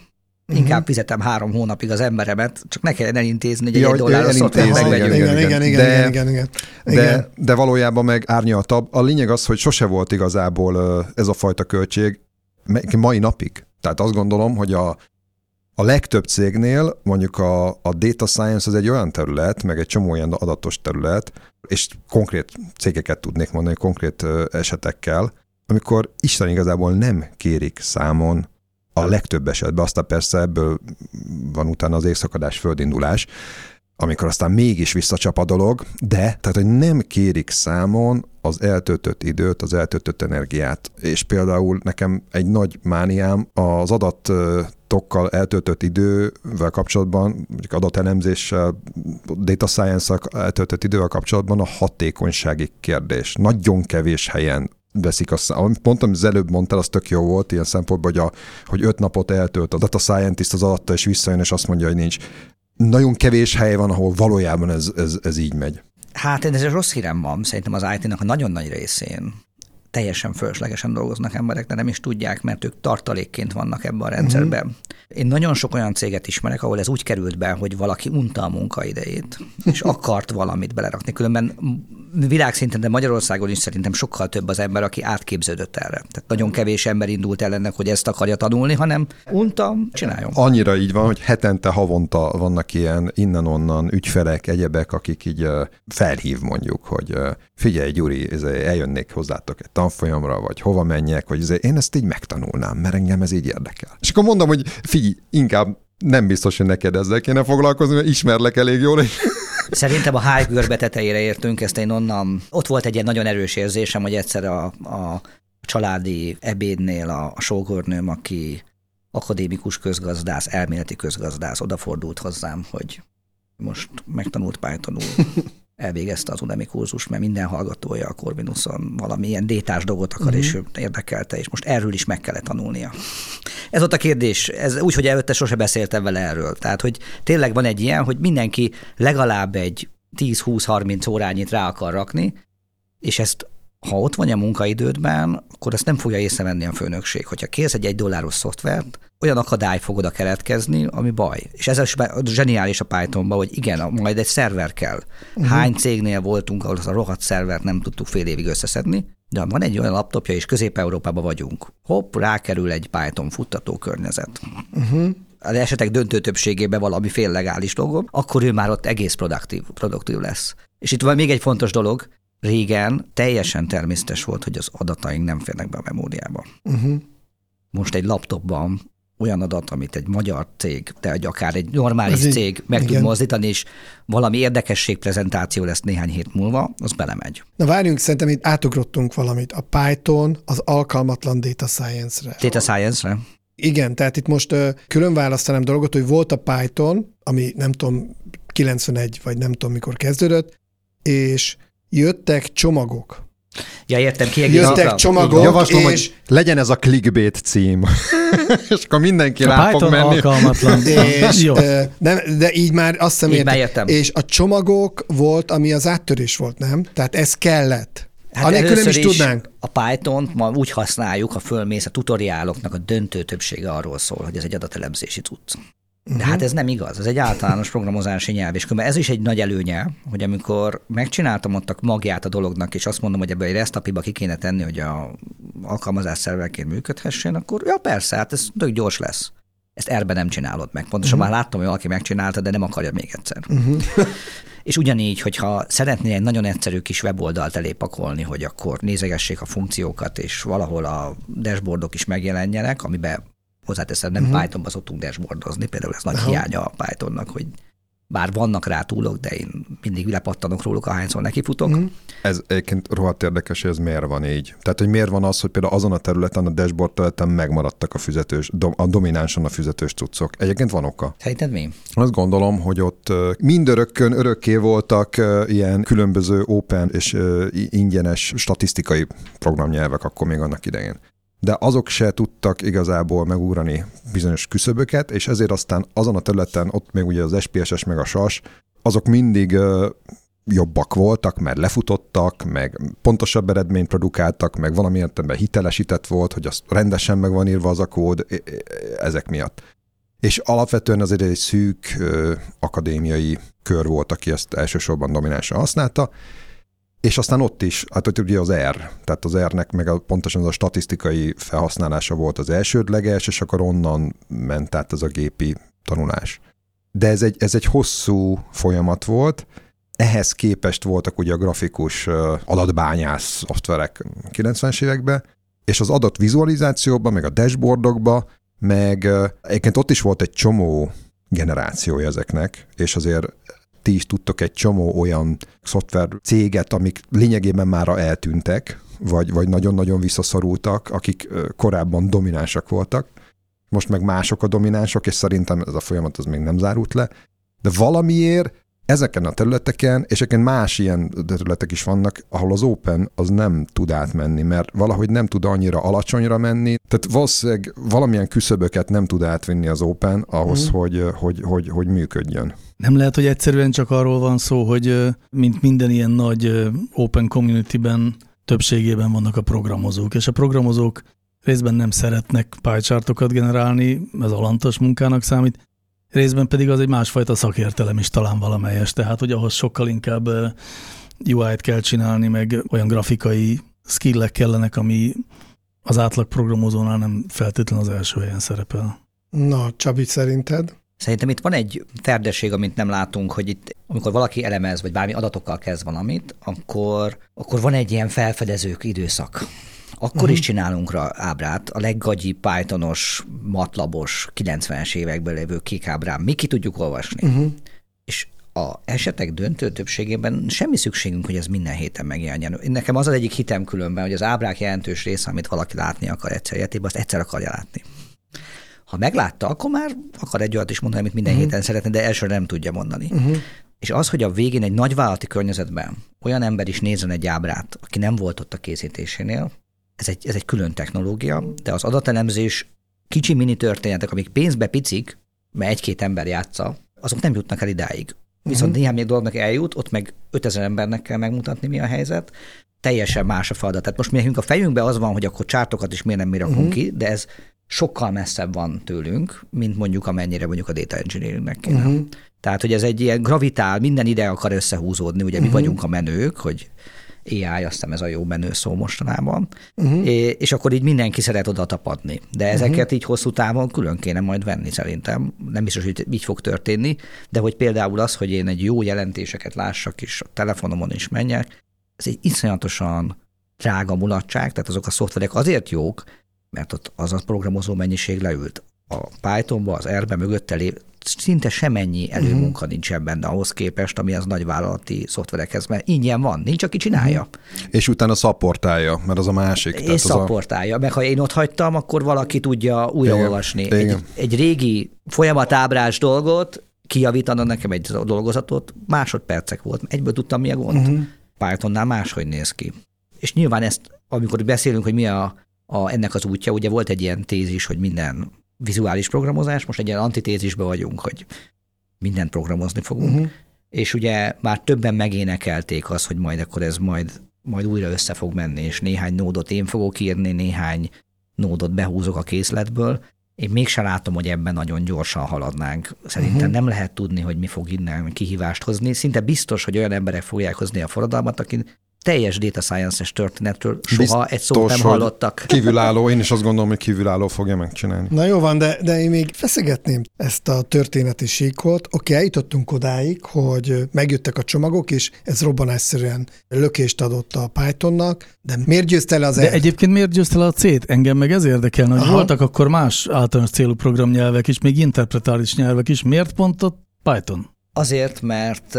Uh-huh. Inkább fizetem három hónapig az emberemet, csak ne kelljen elintézni, hogy ja, egy dollár a szoftver megvegyünk. Igen, igen, igen, de, igen, igen, igen, igen. De, de valójában meg árnyaltabb. A lényeg az, hogy sose volt igazából ez a fajta költség mai napig. Tehát azt gondolom, hogy a, a legtöbb cégnél mondjuk a, a data science az egy olyan terület, meg egy csomó ilyen adatos terület, és konkrét cégeket tudnék mondani, konkrét esetekkel, amikor Isten igazából nem kérik számon a legtöbb esetben, aztán persze ebből van utána az éjszakadás, földindulás, amikor aztán mégis visszacsap a dolog, de tehát, hogy nem kérik számon az eltöltött időt, az eltöltött energiát. És például nekem egy nagy mániám az adatokkal eltöltött idővel kapcsolatban, mondjuk adatelemzéssel, data science eltöltött idővel kapcsolatban a hatékonysági kérdés. Nagyon kevés helyen veszik azt, amit mondtam, az előbb mondtál, az tök jó volt ilyen szempontból, hogy, a, hogy öt napot eltölt a data scientist az adatta, és visszajön, és azt mondja, hogy nincs nagyon kevés hely van, ahol valójában ez, ez, ez így megy. Hát ez egy rossz hírem van, szerintem az IT-nak a nagyon nagy részén teljesen fölöslegesen dolgoznak emberek, de nem is tudják, mert ők tartalékként vannak ebben a rendszerben. Uh-huh. Én nagyon sok olyan céget ismerek, ahol ez úgy került be, hogy valaki unta a munkaidejét, és akart valamit belerakni. Különben világszinten, de Magyarországon is szerintem sokkal több az ember, aki átképződött erre. Tehát nagyon kevés ember indult el ennek, hogy ezt akarja tanulni, hanem unta, csináljon. Annyira így van, hogy hetente, havonta vannak ilyen innen-onnan ügyfelek, egyebek, akik így felhív mondjuk, hogy figyelj Gyuri, eljönnék hozzátok egy tanfolyamra, vagy hova menjek, vagy én ezt így megtanulnám, mert engem ez így érdekel. És akkor mondom, hogy figyelj, inkább nem biztos, hogy neked ezzel kéne foglalkozni, mert ismerlek elég jól, és Szerintem a háj görbe tetejére értünk, ezt én onnan, ott volt egy ilyen nagyon erős érzésem, hogy egyszer a, a családi ebédnél a, a sógornőm, aki akadémikus közgazdász, elméleti közgazdász odafordult hozzám, hogy most megtanult Pythonul elvégezte az Udemy kurzus, mert minden hallgatója a Corvinuson valamilyen détás dolgot akar, uh-huh. és mhm. érdekelte, és most erről is meg kellett tanulnia. Ez ott a kérdés, ez úgy, hogy előtte sose beszéltem vele erről. Tehát, hogy tényleg van egy ilyen, hogy mindenki legalább egy 10-20-30 órányit rá akar rakni, és ezt ha ott vagy a munkaidődben, akkor ezt nem fogja észrevenni a főnökség. Hogyha kérsz egy egy dolláros szoftvert, olyan akadály fog oda keletkezni, ami baj. És ez is zseniális a Pythonban, hogy igen, majd egy szerver kell. Uh-huh. Hány cégnél voltunk, ahol az a rohadt szervert nem tudtuk fél évig összeszedni, de van egy olyan laptopja, és Közép-Európában vagyunk. Hopp, rákerül egy Python futtató környezet. Uh-huh az esetek döntő többségében valami fél legális dolgom, akkor ő már ott egész produktív, produktív lesz. És itt van még egy fontos dolog, régen teljesen természetes volt, hogy az adataink nem férnek be a memóriába. Uh-huh. Most egy laptopban olyan adat, amit egy magyar cég, de egy akár egy normális Ez cég meg igen. tud mozdítani, és valami érdekesség prezentáció lesz néhány hét múlva, az belemegy. Na várjunk, szerintem itt átugrottunk valamit. A Python az alkalmatlan data science-re. Data science-re? Igen, tehát itt most uh, külön választanám dolgot, hogy volt a Python, ami nem tudom, 91 vagy nem tudom mikor kezdődött, és jöttek csomagok. Ja, értem, kiegészítve. Jöttek csomagok, Javaslom, és... hogy legyen ez a clickbait cím. és akkor mindenki a rá Python fog menni. alkalmatlan. és, Jó. Nem, de így már azt hiszem így értem. És a csomagok volt, ami az áttörés volt, nem? Tehát ez kellett. Hát Anélkül nem is, is tudnánk. A Python-t ma úgy használjuk, ha fölmész, a tutoriáloknak a döntő többsége arról szól, hogy ez egy adatelemzési cucc. De hát ez nem igaz, ez egy általános programozási nyelv, és különben ez is egy nagy előnye, hogy amikor megcsináltam ott a magját a dolognak, és azt mondom, hogy ebből egy resztapiba ki kéne tenni, hogy a alkalmazás szerverként működhessen, akkor ja persze, hát ez tök gyors lesz. Ezt erbe nem csinálod meg. Pontosan uh-huh. már láttam, hogy valaki megcsinálta, de nem akarja még egyszer. Uh-huh. És ugyanígy, hogyha szeretnél egy nagyon egyszerű kis weboldalt elépakolni, hogy akkor nézegessék a funkciókat, és valahol a dashboardok is megjelenjenek, amiben hozzáteszem, nem uh-huh. Pythonba szoktunk dashboardozni, például ez nagy uh-huh. hiánya a Pythonnak, hogy bár vannak rá túlok, de én mindig lepattanok róluk, ahányszor nekifutok. Mm. Ez egyébként rohadt érdekes, hogy ez miért van így. Tehát, hogy miért van az, hogy például azon a területen, a dashboard területen megmaradtak a füzetős, a dominánsan a füzetős cuccok. Egyébként van oka. Szerinted mi? Azt gondolom, hogy ott mindörökkön örökké voltak ilyen különböző open és ingyenes statisztikai programnyelvek akkor még annak idején de azok se tudtak igazából megúrani bizonyos küszöböket, és ezért aztán azon a területen, ott még ugye az SPSS meg a SAS, azok mindig jobbak voltak, mert lefutottak, meg pontosabb eredményt produkáltak, meg valami értelemben hitelesített volt, hogy az rendesen meg van írva az a kód, ezek miatt. És alapvetően azért egy szűk akadémiai kör volt, aki ezt elsősorban dominánsan használta, és aztán ott is, hát ott ugye az R, tehát az R-nek meg a, pontosan az a statisztikai felhasználása volt az elsődleges, és akkor onnan ment át az a gépi tanulás. De ez egy, ez egy hosszú folyamat volt, ehhez képest voltak ugye a grafikus adatbányász szoftverek 90-es években, és az adatvizualizációban, meg a dashboardokban, meg egyébként ott is volt egy csomó generációja ezeknek, és azért ti is tudtok egy csomó olyan szoftver céget, amik lényegében már eltűntek, vagy, vagy nagyon-nagyon visszaszorultak, akik korábban dominánsak voltak. Most meg mások a dominánsok, és szerintem ez a folyamat az még nem zárult le. De valamiért ezeken a területeken, és egyébként más ilyen területek is vannak, ahol az Open az nem tud átmenni, mert valahogy nem tud annyira alacsonyra menni, tehát valószínűleg valamilyen küszöböket nem tud átvinni az Open ahhoz, mm. hogy, hogy, hogy, hogy működjön. Nem lehet, hogy egyszerűen csak arról van szó, hogy mint minden ilyen nagy Open community-ben többségében vannak a programozók, és a programozók részben nem szeretnek pie generálni, ez alantas munkának számít, részben pedig az egy másfajta szakértelem is talán valamelyes, tehát hogy ahhoz sokkal inkább UI-t kell csinálni, meg olyan grafikai skillek kellenek, ami az átlag programozónál nem feltétlenül az első helyen szerepel. Na, Csabi, szerinted? Szerintem itt van egy ferdesség, amit nem látunk, hogy itt, amikor valaki elemez, vagy bármi adatokkal kezd valamit, akkor, akkor van egy ilyen felfedezők időszak akkor uh-huh. is csinálunk rá ábrát, a leggagyi Pythonos, matlabos, 90-es években lévő kék ábrán, mi ki tudjuk olvasni. Uh-huh. És a esetek döntő többségében semmi szükségünk, hogy ez minden héten megjelenjen. Nekem az az egyik hitem különben, hogy az ábrák jelentős része, amit valaki látni akar egyszer életében, azt egyszer akarja látni. Ha meglátta, akkor már akar egy olyat is mondani, amit minden uh-huh. héten szeretne, de elsőre nem tudja mondani. Uh-huh. És az, hogy a végén egy nagyvállalati környezetben olyan ember is nézzen egy ábrát, aki nem volt ott a készítésénél, ez egy, ez egy külön technológia, de az adatelemzés kicsi mini történetek, amik pénzbe picik, mert egy-két ember játsza, azok nem jutnak el idáig. Viszont uh-huh. néhány még dolognak eljut, ott meg 5000 embernek kell megmutatni, mi a helyzet. Teljesen más a feladat. Tehát most mi nekünk a fejünkben az van, hogy akkor csártokat is miért nem mi rakunk uh-huh. ki, de ez sokkal messzebb van tőlünk, mint mondjuk amennyire mondjuk a data engineeringnek kéne. Uh-huh. Tehát, hogy ez egy ilyen gravitál, minden ide akar összehúzódni, ugye uh-huh. mi vagyunk a menők, hogy AI, aztán ez a jó menő szó mostanában, uh-huh. és akkor így mindenki szeret oda tapadni. De ezeket uh-huh. így hosszú távon külön kéne majd venni szerintem. Nem biztos, hogy így fog történni, de hogy például az, hogy én egy jó jelentéseket lássak, és a telefonomon is menjek, ez egy iszonyatosan drága mulatság, tehát azok a szoftverek azért jók, mert ott az a programozó mennyiség leült a Pythonba, az R-be mögötte lé, szinte semennyi előmunka uh-huh. nincsen benne ahhoz képest, ami az nagyvállalati szoftverekhez, mert ingyen van, nincs, aki csinálja. Uh-huh. És utána szapportálja, mert az a másik. És szapportálja, a... meg ha én ott hagytam, akkor valaki tudja újraolvasni. Egy, egy régi folyamatábrás dolgot, kijavítana nekem egy dolgozatot, másodpercek volt, egyből tudtam, mi a gond. Uh-huh. Pythonnál máshogy néz ki. És nyilván ezt, amikor beszélünk, hogy mi a, a, ennek az útja, ugye volt egy ilyen tézis, hogy minden vizuális programozás, most egy ilyen antitézisben vagyunk, hogy mindent programozni fogunk, uh-huh. és ugye már többen megénekelték az, hogy majd akkor ez majd, majd újra össze fog menni, és néhány nódot én fogok írni, néhány nódot behúzok a készletből, én mégsem látom, hogy ebben nagyon gyorsan haladnánk. Szerintem uh-huh. nem lehet tudni, hogy mi fog innen kihívást hozni. Szinte biztos, hogy olyan emberek fogják hozni a forradalmat, akik teljes data science-es történetről soha Biztos, egy szót nem hallottak. Kívülálló, én is azt gondolom, hogy kívülálló fogja megcsinálni. Na jó van, de, de én még feszegetném ezt a történeti síkot. Oké, eljutottunk odáig, hogy megjöttek a csomagok, és ez robbanásszerűen lökést adott a Pythonnak, de miért győzte le az De egyébként miért győzte le a C-t? Engem meg ez érdekelne, hogy Aha. voltak akkor más általános célú programnyelvek is, még interpretális nyelvek is. Miért pont a Python? Azért, mert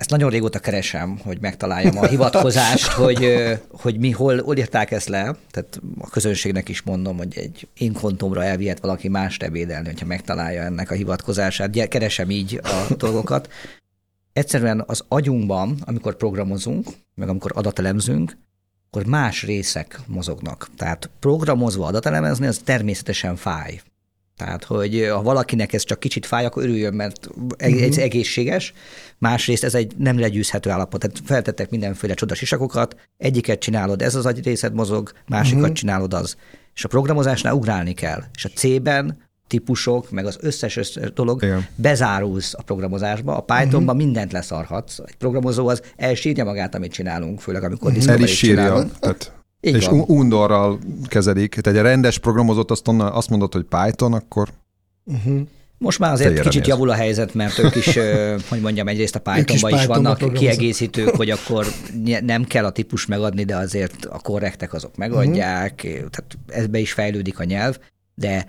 ezt nagyon régóta keresem, hogy megtaláljam a hivatkozást, hogy, hogy mi hol, hol írták ezt le. Tehát a közönségnek is mondom, hogy egy én kontomra elvihet valaki más ebédelni, hogyha megtalálja ennek a hivatkozását. Keresem így a dolgokat. Egyszerűen az agyunkban, amikor programozunk, meg amikor adatelemzünk, akkor más részek mozognak. Tehát programozva adatelemezni, az természetesen fáj. Tehát, hogy ha valakinek ez csak kicsit fáj, akkor örüljön, mert uh-huh. ez egészséges. Másrészt ez egy nem legyőzhető állapot. Tehát feltettek mindenféle csodas isakokat, egyiket csinálod, ez az agyrészed mozog, másikat uh-huh. csinálod az. És a programozásnál ugrálni kell. És a C-ben típusok, meg az összes, összes dolog Igen. bezárulsz a programozásba. A Pythonban uh-huh. mindent leszarhatsz. Egy programozó az elsírja magát, amit csinálunk, főleg amikor uh-huh. El is sírja. Tehát így és van. undorral kezelik. Tehát egy rendes programozót azt, azt mondod, hogy Python, akkor... Uh-huh. Most már azért kicsit javul a helyzet, mert ők is, hogy mondjam, egyrészt a Pythonban is, is vannak kiegészítők, hogy akkor nem kell a típus megadni, de azért a korrektek azok megadják, uh-huh. tehát ebbe is fejlődik a nyelv, de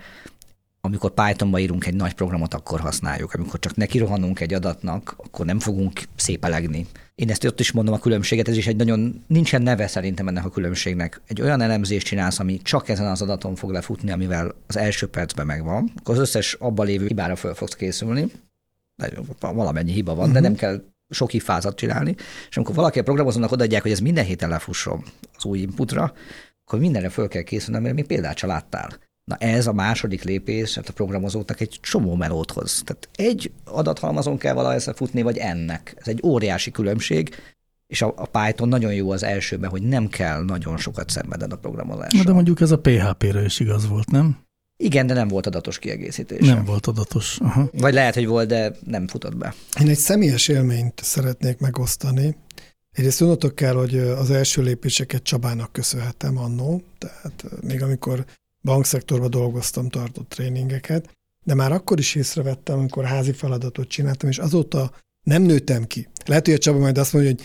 amikor Pythonba írunk egy nagy programot, akkor használjuk. Amikor csak neki rohanunk egy adatnak, akkor nem fogunk szépelegni. Én ezt ott is mondom a különbséget, ez is egy nagyon, nincsen neve szerintem ennek a különbségnek. Egy olyan elemzést csinálsz, ami csak ezen az adaton fog lefutni, amivel az első percben megvan, akkor az összes abban lévő hibára föl fogsz készülni. Valamennyi hiba van, uh-huh. de mhm. nem kell sok hifázat csinálni. És amikor valaki a programozónak odaadják, hogy ez minden héten lefusson az új inputra, akkor mindenre föl kell készülni, mert még példát se láttál. Na ez a második lépés, hát a programozóknak egy csomó melót hoz. Tehát egy adathalmazon kell valahogy futni, vagy ennek. Ez egy óriási különbség, és a, a Python nagyon jó az elsőben, hogy nem kell nagyon sokat szenveded a programozással. De mondjuk ez a PHP-re is igaz volt, nem? Igen, de nem volt adatos kiegészítés. Nem volt adatos. Aha. Vagy lehet, hogy volt, de nem futott be. Én egy személyes élményt szeretnék megosztani. Egyrészt tudnotok kell, hogy az első lépéseket Csabának köszönhetem annó, tehát még amikor bankszektorban dolgoztam, tartott tréningeket, de már akkor is észrevettem, amikor házi feladatot csináltam, és azóta nem nőttem ki. Lehet, hogy a Csaba majd azt mondja, hogy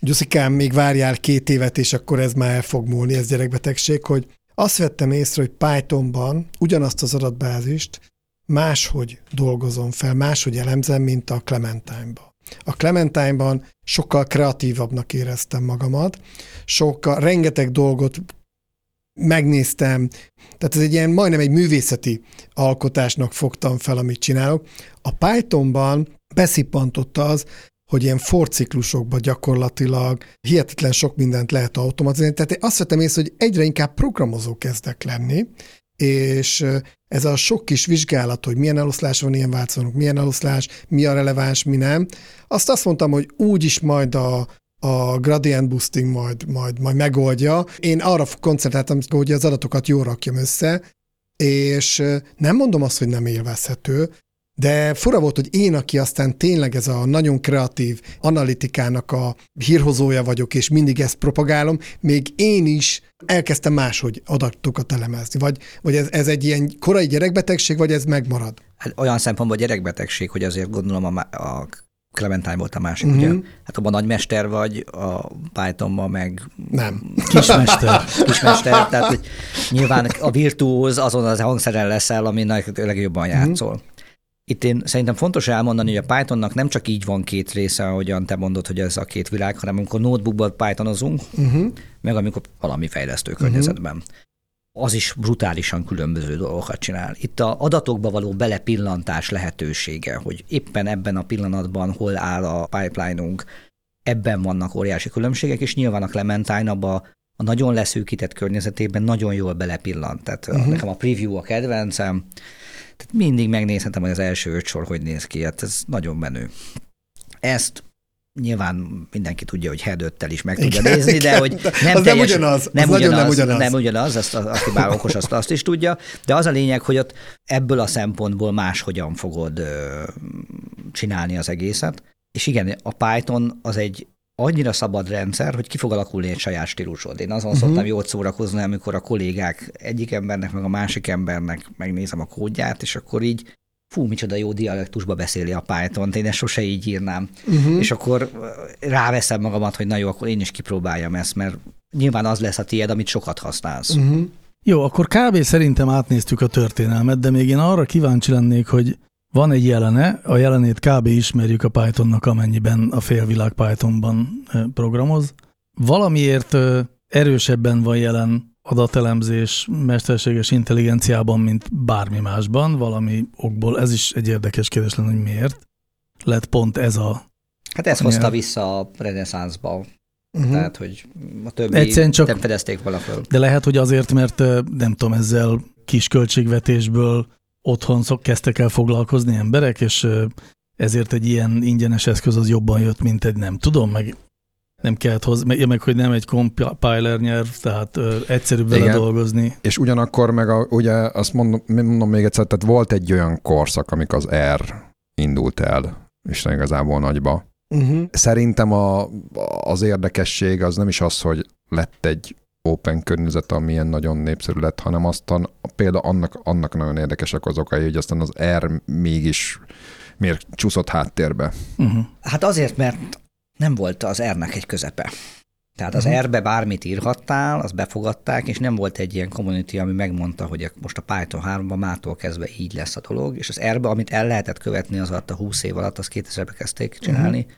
Gyuszikám, még várjál két évet, és akkor ez már el fog múlni, ez gyerekbetegség, hogy azt vettem észre, hogy Pythonban ugyanazt az adatbázist máshogy dolgozom fel, máshogy elemzem, mint a Clementine-ban. A Clementine-ban sokkal kreatívabbnak éreztem magamat, sokkal, rengeteg dolgot megnéztem, tehát ez egy ilyen majdnem egy művészeti alkotásnak fogtam fel, amit csinálok. A Pythonban beszippantott az, hogy ilyen forciklusokban gyakorlatilag hihetetlen sok mindent lehet automatizálni. Tehát én azt vettem észre, hogy egyre inkább programozó kezdek lenni, és ez a sok kis vizsgálat, hogy milyen eloszlás van, ilyen változók, milyen eloszlás, mi a releváns, mi nem, azt azt mondtam, hogy úgyis majd a, a gradient boosting majd, majd, majd megoldja. Én arra koncentráltam, hogy az adatokat jól rakjam össze, és nem mondom azt, hogy nem élvezhető, de fura volt, hogy én, aki aztán tényleg ez a nagyon kreatív analitikának a hírhozója vagyok, és mindig ezt propagálom, még én is elkezdtem máshogy adatokat elemezni. Vagy, vagy ez, ez egy ilyen korai gyerekbetegség, vagy ez megmarad? Hát olyan szempontból gyerekbetegség, hogy azért gondolom a, a Clementine volt a másik, uh-huh. ugye? Hát abban nagymester vagy, a Pythonban meg... Nem. Kismester. Kismester, tehát hogy nyilván a virtuóz azon az hangszeren leszel, ami legjobban uh-huh. játszol. Itt én szerintem fontos elmondani, hogy a Pythonnak nem csak így van két része, ahogyan te mondod, hogy ez a két világ, hanem amikor notebookban Pythonozunk, uh-huh. meg amikor valami fejlesztő környezetben. Uh-huh az is brutálisan különböző dolgokat csinál. Itt a adatokba való belepillantás lehetősége, hogy éppen ebben a pillanatban hol áll a pipeline-unk, ebben vannak óriási különbségek, és nyilván a Clementine abba a nagyon leszűkített környezetében nagyon jól belepillant. Tehát uh-huh. nekem a preview a kedvencem, tehát mindig megnézhetem, hogy az első öt sor hogy néz ki, hát ez nagyon menő. Ezt nyilván mindenki tudja, hogy head is meg tudja Igen, nézni, de igen, hogy de nem, az nem teljes, ugyanaz, az nem, nagyon ugyanaz, nem ugyanaz. nem ugyanaz, azt, aki bár okos, azt, azt is tudja, de az a lényeg, hogy ott ebből a szempontból máshogyan fogod ö, csinálni az egészet. És igen, a Python az egy annyira szabad rendszer, hogy ki fog alakulni egy saját stílusod. Én azon uh-huh. szoktam jót szórakozni, amikor a kollégák egyik embernek, meg a másik embernek megnézem a kódját, és akkor így fú, micsoda jó dialektusba beszéli a python én ezt sose így írnám. Uh-huh. És akkor ráveszem magamat, hogy na jó, akkor én is kipróbáljam ezt, mert nyilván az lesz a tiéd, amit sokat használsz. Uh-huh. Jó, akkor kb. szerintem átnéztük a történelmet, de még én arra kíváncsi lennék, hogy van egy jelene, a jelenét kb. ismerjük a Pythonnak, amennyiben a félvilág Pythonban programoz. Valamiért erősebben van jelen adatelemzés mesterséges intelligenciában, mint bármi másban, valami okból. Ez is egy érdekes kérdés lenne, hogy miért lett pont ez a... Hát ez hozta vissza a reneszánszba. Uh-huh. Tehát, hogy a többi Egyszerűen csak, nem fedezték valahol. De lehet, hogy azért, mert nem tudom, ezzel kis költségvetésből otthon szok, kezdtek el foglalkozni emberek, és ezért egy ilyen ingyenes eszköz az jobban jött, mint egy nem tudom, meg nem kellett hozzá, meg, meg hogy nem egy compiler nyelv, tehát ö, egyszerűbb vele Igen. dolgozni. És ugyanakkor meg a, ugye azt mondom, mondom még egyszer, tehát volt egy olyan korszak, amik az R indult el, és igazából nagyba. Uh-huh. Szerintem a, az érdekesség az nem is az, hogy lett egy open környezet, amilyen nagyon népszerű lett, hanem aztán például annak, annak nagyon érdekesek az okai, hogy aztán az R mégis miért csúszott háttérbe. Uh-huh. Hát azért, mert nem volt az R-nek egy közepe. Tehát az uh-huh. R-be bármit írhattál, azt befogadták, és nem volt egy ilyen community, ami megmondta, hogy most a Python 3-ban mától kezdve így lesz a dolog, és az R-be, amit el lehetett követni az alatt a 20 év alatt, azt 2000-be kezdték csinálni, uh-huh.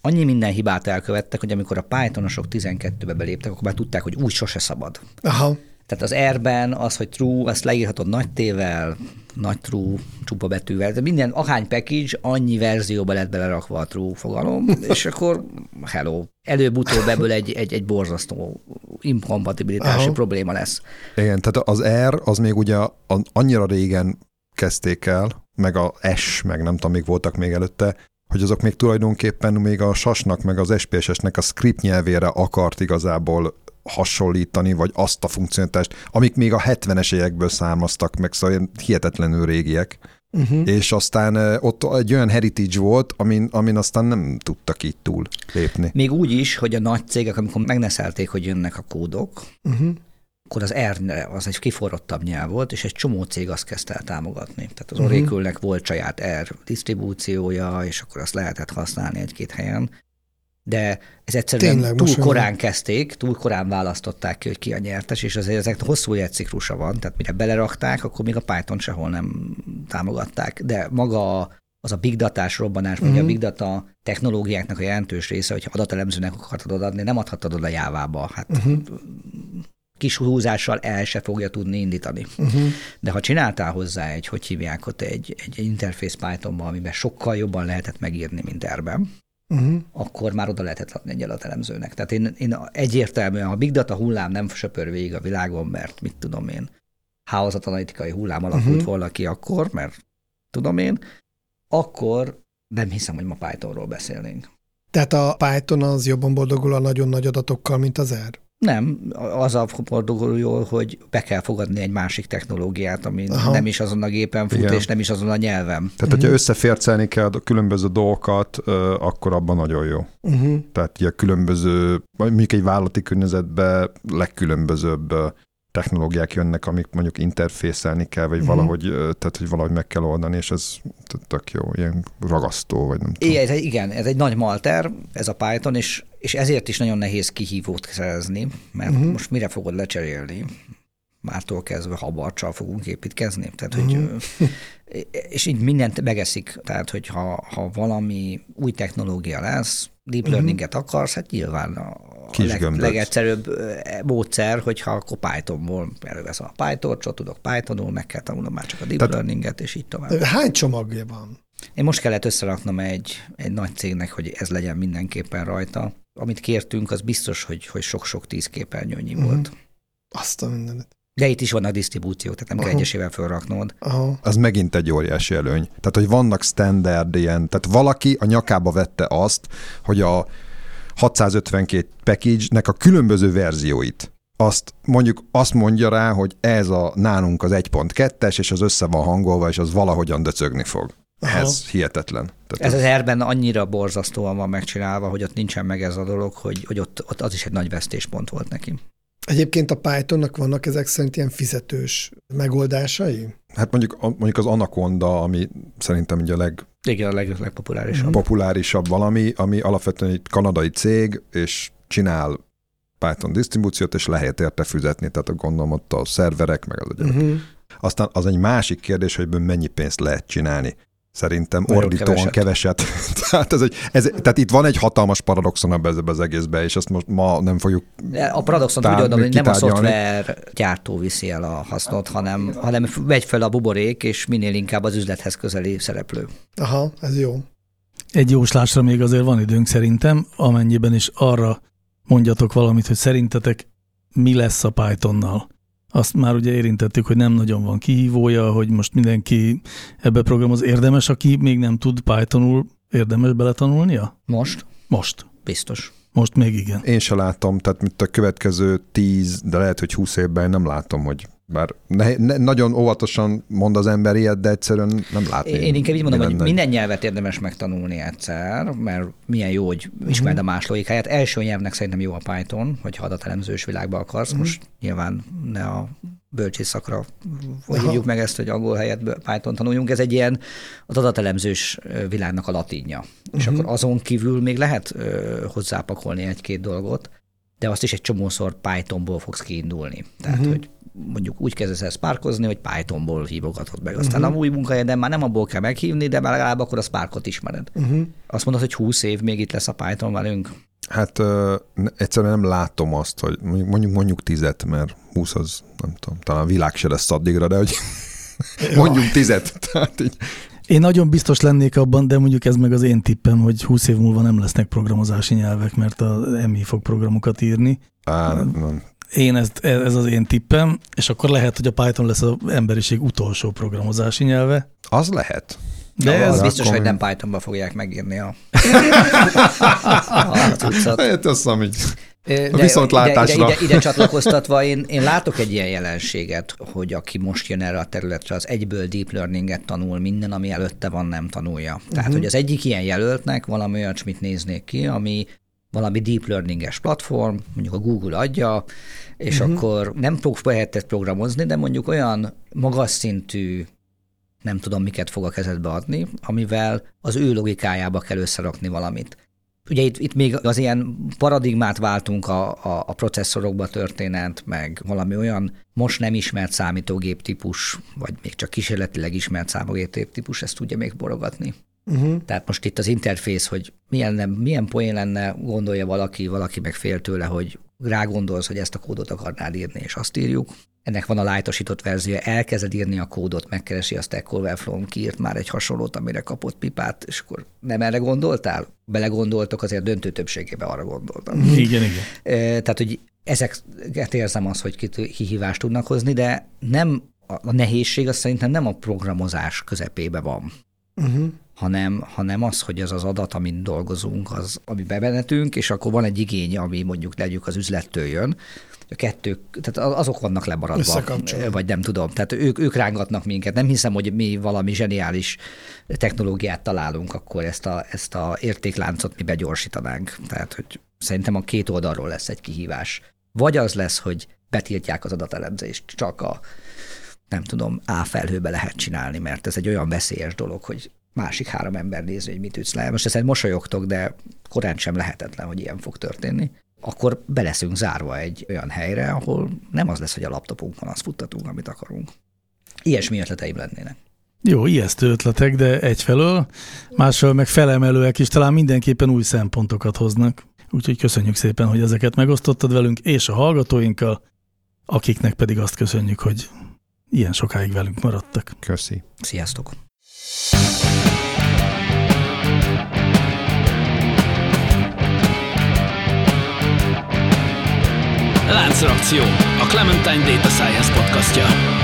annyi minden hibát elkövettek, hogy amikor a Pythonosok 12-be beléptek, akkor már tudták, hogy úgy sose szabad. Aha. Tehát az R-ben az, hogy true, azt leírhatod nagy tével, nagy true, csupa betűvel, de minden, ahány package, annyi verzióba lett belerakva a true fogalom, és akkor hello. Előbb-utóbb ebből egy, egy, egy borzasztó inkompatibilitási Aha. probléma lesz. Igen, tehát az R az még ugye annyira régen kezdték el, meg a S, meg nem tudom, még voltak még előtte, hogy azok még tulajdonképpen még a sasnak, meg az SPSS-nek a script nyelvére akart igazából hasonlítani, vagy azt a funkcionálitást, amik még a 70-es évekből származtak, meg szóval hihetetlenül régiek. Uh-huh. És aztán ott egy olyan heritage volt, amin, amin aztán nem tudtak így túl lépni. Még úgy is, hogy a nagy cégek, amikor megneszelték, hogy jönnek a kódok, uh-huh. akkor az R az egy kiforrottabb nyelv volt, és egy csomó cég azt kezdte el támogatni. Tehát az uh-huh. Oracle-nek volt saját R disztribúciója, és akkor azt lehetett használni egy-két helyen de ez egyszerűen Tényleg, túl korán van. kezdték, túl korán választották ki, hogy ki a nyertes, és azért ezek hosszú életciklusa van, tehát mire belerakták, akkor még a Python sehol nem támogatták, de maga az a big datás robbanás, vagy uh-huh. a mhm. big data technológiáknak a jelentős része, hogyha adatelemzőnek akartad adni, nem adhatod oda jávába. Hát uh-huh. kis húzással el se fogja tudni indítani. Uh-huh. De ha csináltál hozzá egy, hogy hívják ott egy, egy interface Pythonban, amiben sokkal jobban lehetett megírni, mint erben, uh-huh. akkor már oda lehetett adni egy adatelemzőnek. Tehát én, én egyértelműen, ha Big Data hullám nem söpör végig a világon, mert mit tudom én, hálózatanalitikai hullám alakult uh-huh. volna ki akkor, mert tudom én, akkor nem hiszem, hogy ma Pythonról beszélnénk. Tehát a Python az jobban boldogul a nagyon nagy adatokkal, mint az R? Nem, az a fordul jól, hogy be kell fogadni egy másik technológiát, ami Aha. nem is azon a gépen fut, Igen. és nem is azon a nyelvem. Tehát, uh-huh. hogyha összefércelni kell a különböző dolgokat, akkor abban nagyon jó. Uh-huh. Tehát ugye különböző, mondjuk egy vállalati környezetben legkülönbözőbb technológiák jönnek, amik mondjuk interfészelni kell, vagy uh-huh. valahogy, tehát hogy valahogy meg kell oldani, és ez tök jó, ilyen ragasztó, vagy nem tudom. Igen, igen, ez egy nagy malter, ez a Python, és, és ezért is nagyon nehéz kihívót szerezni, mert uh-huh. most mire fogod lecserélni? Mártól kezdve habarcsal fogunk építkezni. Tehát, uh-huh. hogy, és így mindent megeszik. Tehát, hogy ha, ha valami új technológia lesz, deep uh-huh. learning-et akarsz, hát nyilván leg, legegyszerűbb módszer, hogyha akkor Pythonból elővesz a python csak tudok Pythonul, meg kell tanulnom már csak a deep Tehát, learning-et, és így tovább. Hány csomagja van? Én most kellett összeraknom egy, egy nagy cégnek, hogy ez legyen mindenképpen rajta. Amit kértünk, az biztos, hogy, hogy sok-sok tíz képernyőnyi uh-huh. volt. Azt a mindenet. De itt is vannak disztribúciók, tehát nem kell Aha. egyesével felraknod. Aha. Az megint egy óriási előny. Tehát, hogy vannak standard ilyen, tehát valaki a nyakába vette azt, hogy a 652 package-nek a különböző verzióit, azt mondjuk azt mondja rá, hogy ez a nálunk az 1.2-es, és az össze van hangolva, és az valahogyan döcögni fog. Aha. Ez hihetetlen. Ez Tehát az erben annyira borzasztóan van megcsinálva, hogy ott nincsen meg ez a dolog, hogy, hogy ott, ott az is egy nagy vesztéspont volt neki. Egyébként a Pythonnak vannak ezek szerint ilyen fizetős megoldásai? Hát mondjuk, mondjuk az Anaconda, ami szerintem ugye a leg, Igen, a leg, legpopulárisabb. populárisabb valami, ami alapvetően egy kanadai cég, és csinál Python disztribúciót, és lehet érte fizetni, tehát gondolom ott a szerverek, meg az egyébként. Uh-huh. Aztán az egy másik kérdés, hogy ebből mennyi pénzt lehet csinálni. Szerintem Nagyon ordítóan keveset. tehát, ez egy, ez, tehát itt van egy hatalmas paradoxon ebbe az egészbe, és ezt most ma nem fogjuk A paradoxont úgy oldom, hogy nem a szoftver gyártó viszi el a hasznot, hanem, hanem megy fel a buborék, és minél inkább az üzlethez közeli szereplő. Aha, ez jó. Egy jóslásra még azért van időnk szerintem, amennyiben is arra mondjatok valamit, hogy szerintetek mi lesz a Pythonnal. Azt már ugye érintettük, hogy nem nagyon van kihívója, hogy most mindenki ebbe programoz. Érdemes, aki még nem tud Pythonul, érdemes beletanulnia? Most? Most. Biztos. Most még igen. Én se látom, tehát mint a következő tíz, de lehet, hogy húsz évben én nem látom, hogy bár ne, ne, nagyon óvatosan mond az ember ilyet, de egyszerűen nem látni. Én inkább így mondom, hogy lenne. minden nyelvet érdemes megtanulni egyszer, mert milyen jó, hogy ismerd a más logikáját. Első nyelvnek szerintem jó a Python, hogyha adatelemzős világba akarsz. Most nyilván ne a bölcsész szakra hogy meg ezt, hogy angol helyett Python tanuljunk. Ez egy ilyen az adatelemzős világnak a latinja. És akkor azon kívül még lehet hozzápakolni egy-két dolgot, de azt is egy csomószor Pythonból fogsz kiindulni. Tehát, uh-huh. hogy mondjuk úgy kezdesz el Sparkozni, hogy Pythonból hívogatod meg. Aztán uh-huh. a új munkahelyeden már nem abból kell meghívni, de már legalább akkor a Sparkot ismered. Uh-huh. Azt mondod, hogy 20 év még itt lesz a Python velünk? Hát ö, egyszerűen nem látom azt, hogy mondjuk mondjuk, mondjuk tizet, mert 20 az nem tudom, talán a világ se lesz addigra, de hogy mondjuk tizet. Tehát így, Én nagyon biztos lennék abban, de mondjuk ez meg az én tippem, hogy 20 év múlva nem lesznek programozási nyelvek, mert a MI fog programokat írni. á, nem. Én ezt, ez az én tippem, és akkor lehet, hogy a Python lesz az emberiség utolsó programozási nyelve. Az lehet. De az ez, biztos, akkor- hogy nem Pythonba fogják megírni a, a cuccot. Hát azt hiszem, hogy De viszontlátásra. Ide, ide, ide csatlakoztatva én, én látok egy ilyen jelenséget, hogy aki most jön erre a területre, az egyből deep learninget tanul, minden, ami előtte van, nem tanulja. Tehát, uh-huh. hogy az egyik ilyen jelöltnek valami olyasmit néznék ki, ami valami deep learninges platform, mondjuk a Google adja, és uh-huh. akkor nem fogsz helyettet programozni, de mondjuk olyan magas szintű nem tudom, miket fog a kezedbe adni, amivel az ő logikájába kell összerakni valamit. Ugye itt, itt még az ilyen paradigmát váltunk a, a, a processzorokba történet, meg valami olyan most nem ismert számítógép típus, vagy még csak kísérletileg ismert számítógép típus, ezt tudja még borogatni. Uh-huh. Tehát most itt az interfész, hogy milyen, nem, milyen poén lenne, gondolja valaki, valaki meg fél tőle, hogy rágondolsz, hogy ezt a kódot akarnád írni, és azt írjuk. Ennek van a lájtosított verziója, elkezded írni a kódot, megkeresi a Stack Overflow-n, kiírt már egy hasonlót, amire kapott pipát, és akkor nem erre gondoltál? Belegondoltok, azért döntő többségében arra gondoltam. igen, igen. Tehát, hogy ezeket érzem az, hogy kihívást tudnak hozni, de nem a a nehézség az szerintem nem a programozás közepébe van Uh-huh. hanem, hanem az, hogy az az adat, amin dolgozunk, az, ami bebenetünk, és akkor van egy igény, ami mondjuk legyük az üzlettől jön, a kettők, tehát azok vannak lemaradva, vagy nem tudom. Tehát ők, ők rángatnak minket. Nem hiszem, hogy mi valami zseniális technológiát találunk, akkor ezt a, ezt a értékláncot mi begyorsítanánk. Tehát, hogy szerintem a két oldalról lesz egy kihívás. Vagy az lesz, hogy betiltják az adatelemzést, csak a nem tudom, A felhőbe lehet csinálni, mert ez egy olyan veszélyes dolog, hogy másik három ember nézi, hogy mit ütsz le. Most ezen mosolyogtok, de korán sem lehetetlen, hogy ilyen fog történni. Akkor be leszünk zárva egy olyan helyre, ahol nem az lesz, hogy a laptopunkon azt futtatunk, amit akarunk. Ilyesmi ötleteim lennének. Jó, ijesztő ötletek, de egyfelől, másfelől meg felemelőek is talán mindenképpen új szempontokat hoznak. Úgyhogy köszönjük szépen, hogy ezeket megosztottad velünk, és a hallgatóinkkal, akiknek pedig azt köszönjük, hogy ilyen sokáig velünk maradtak. Köszi. Sziasztok! Láncreakció. a Clementine Data Science podcastja.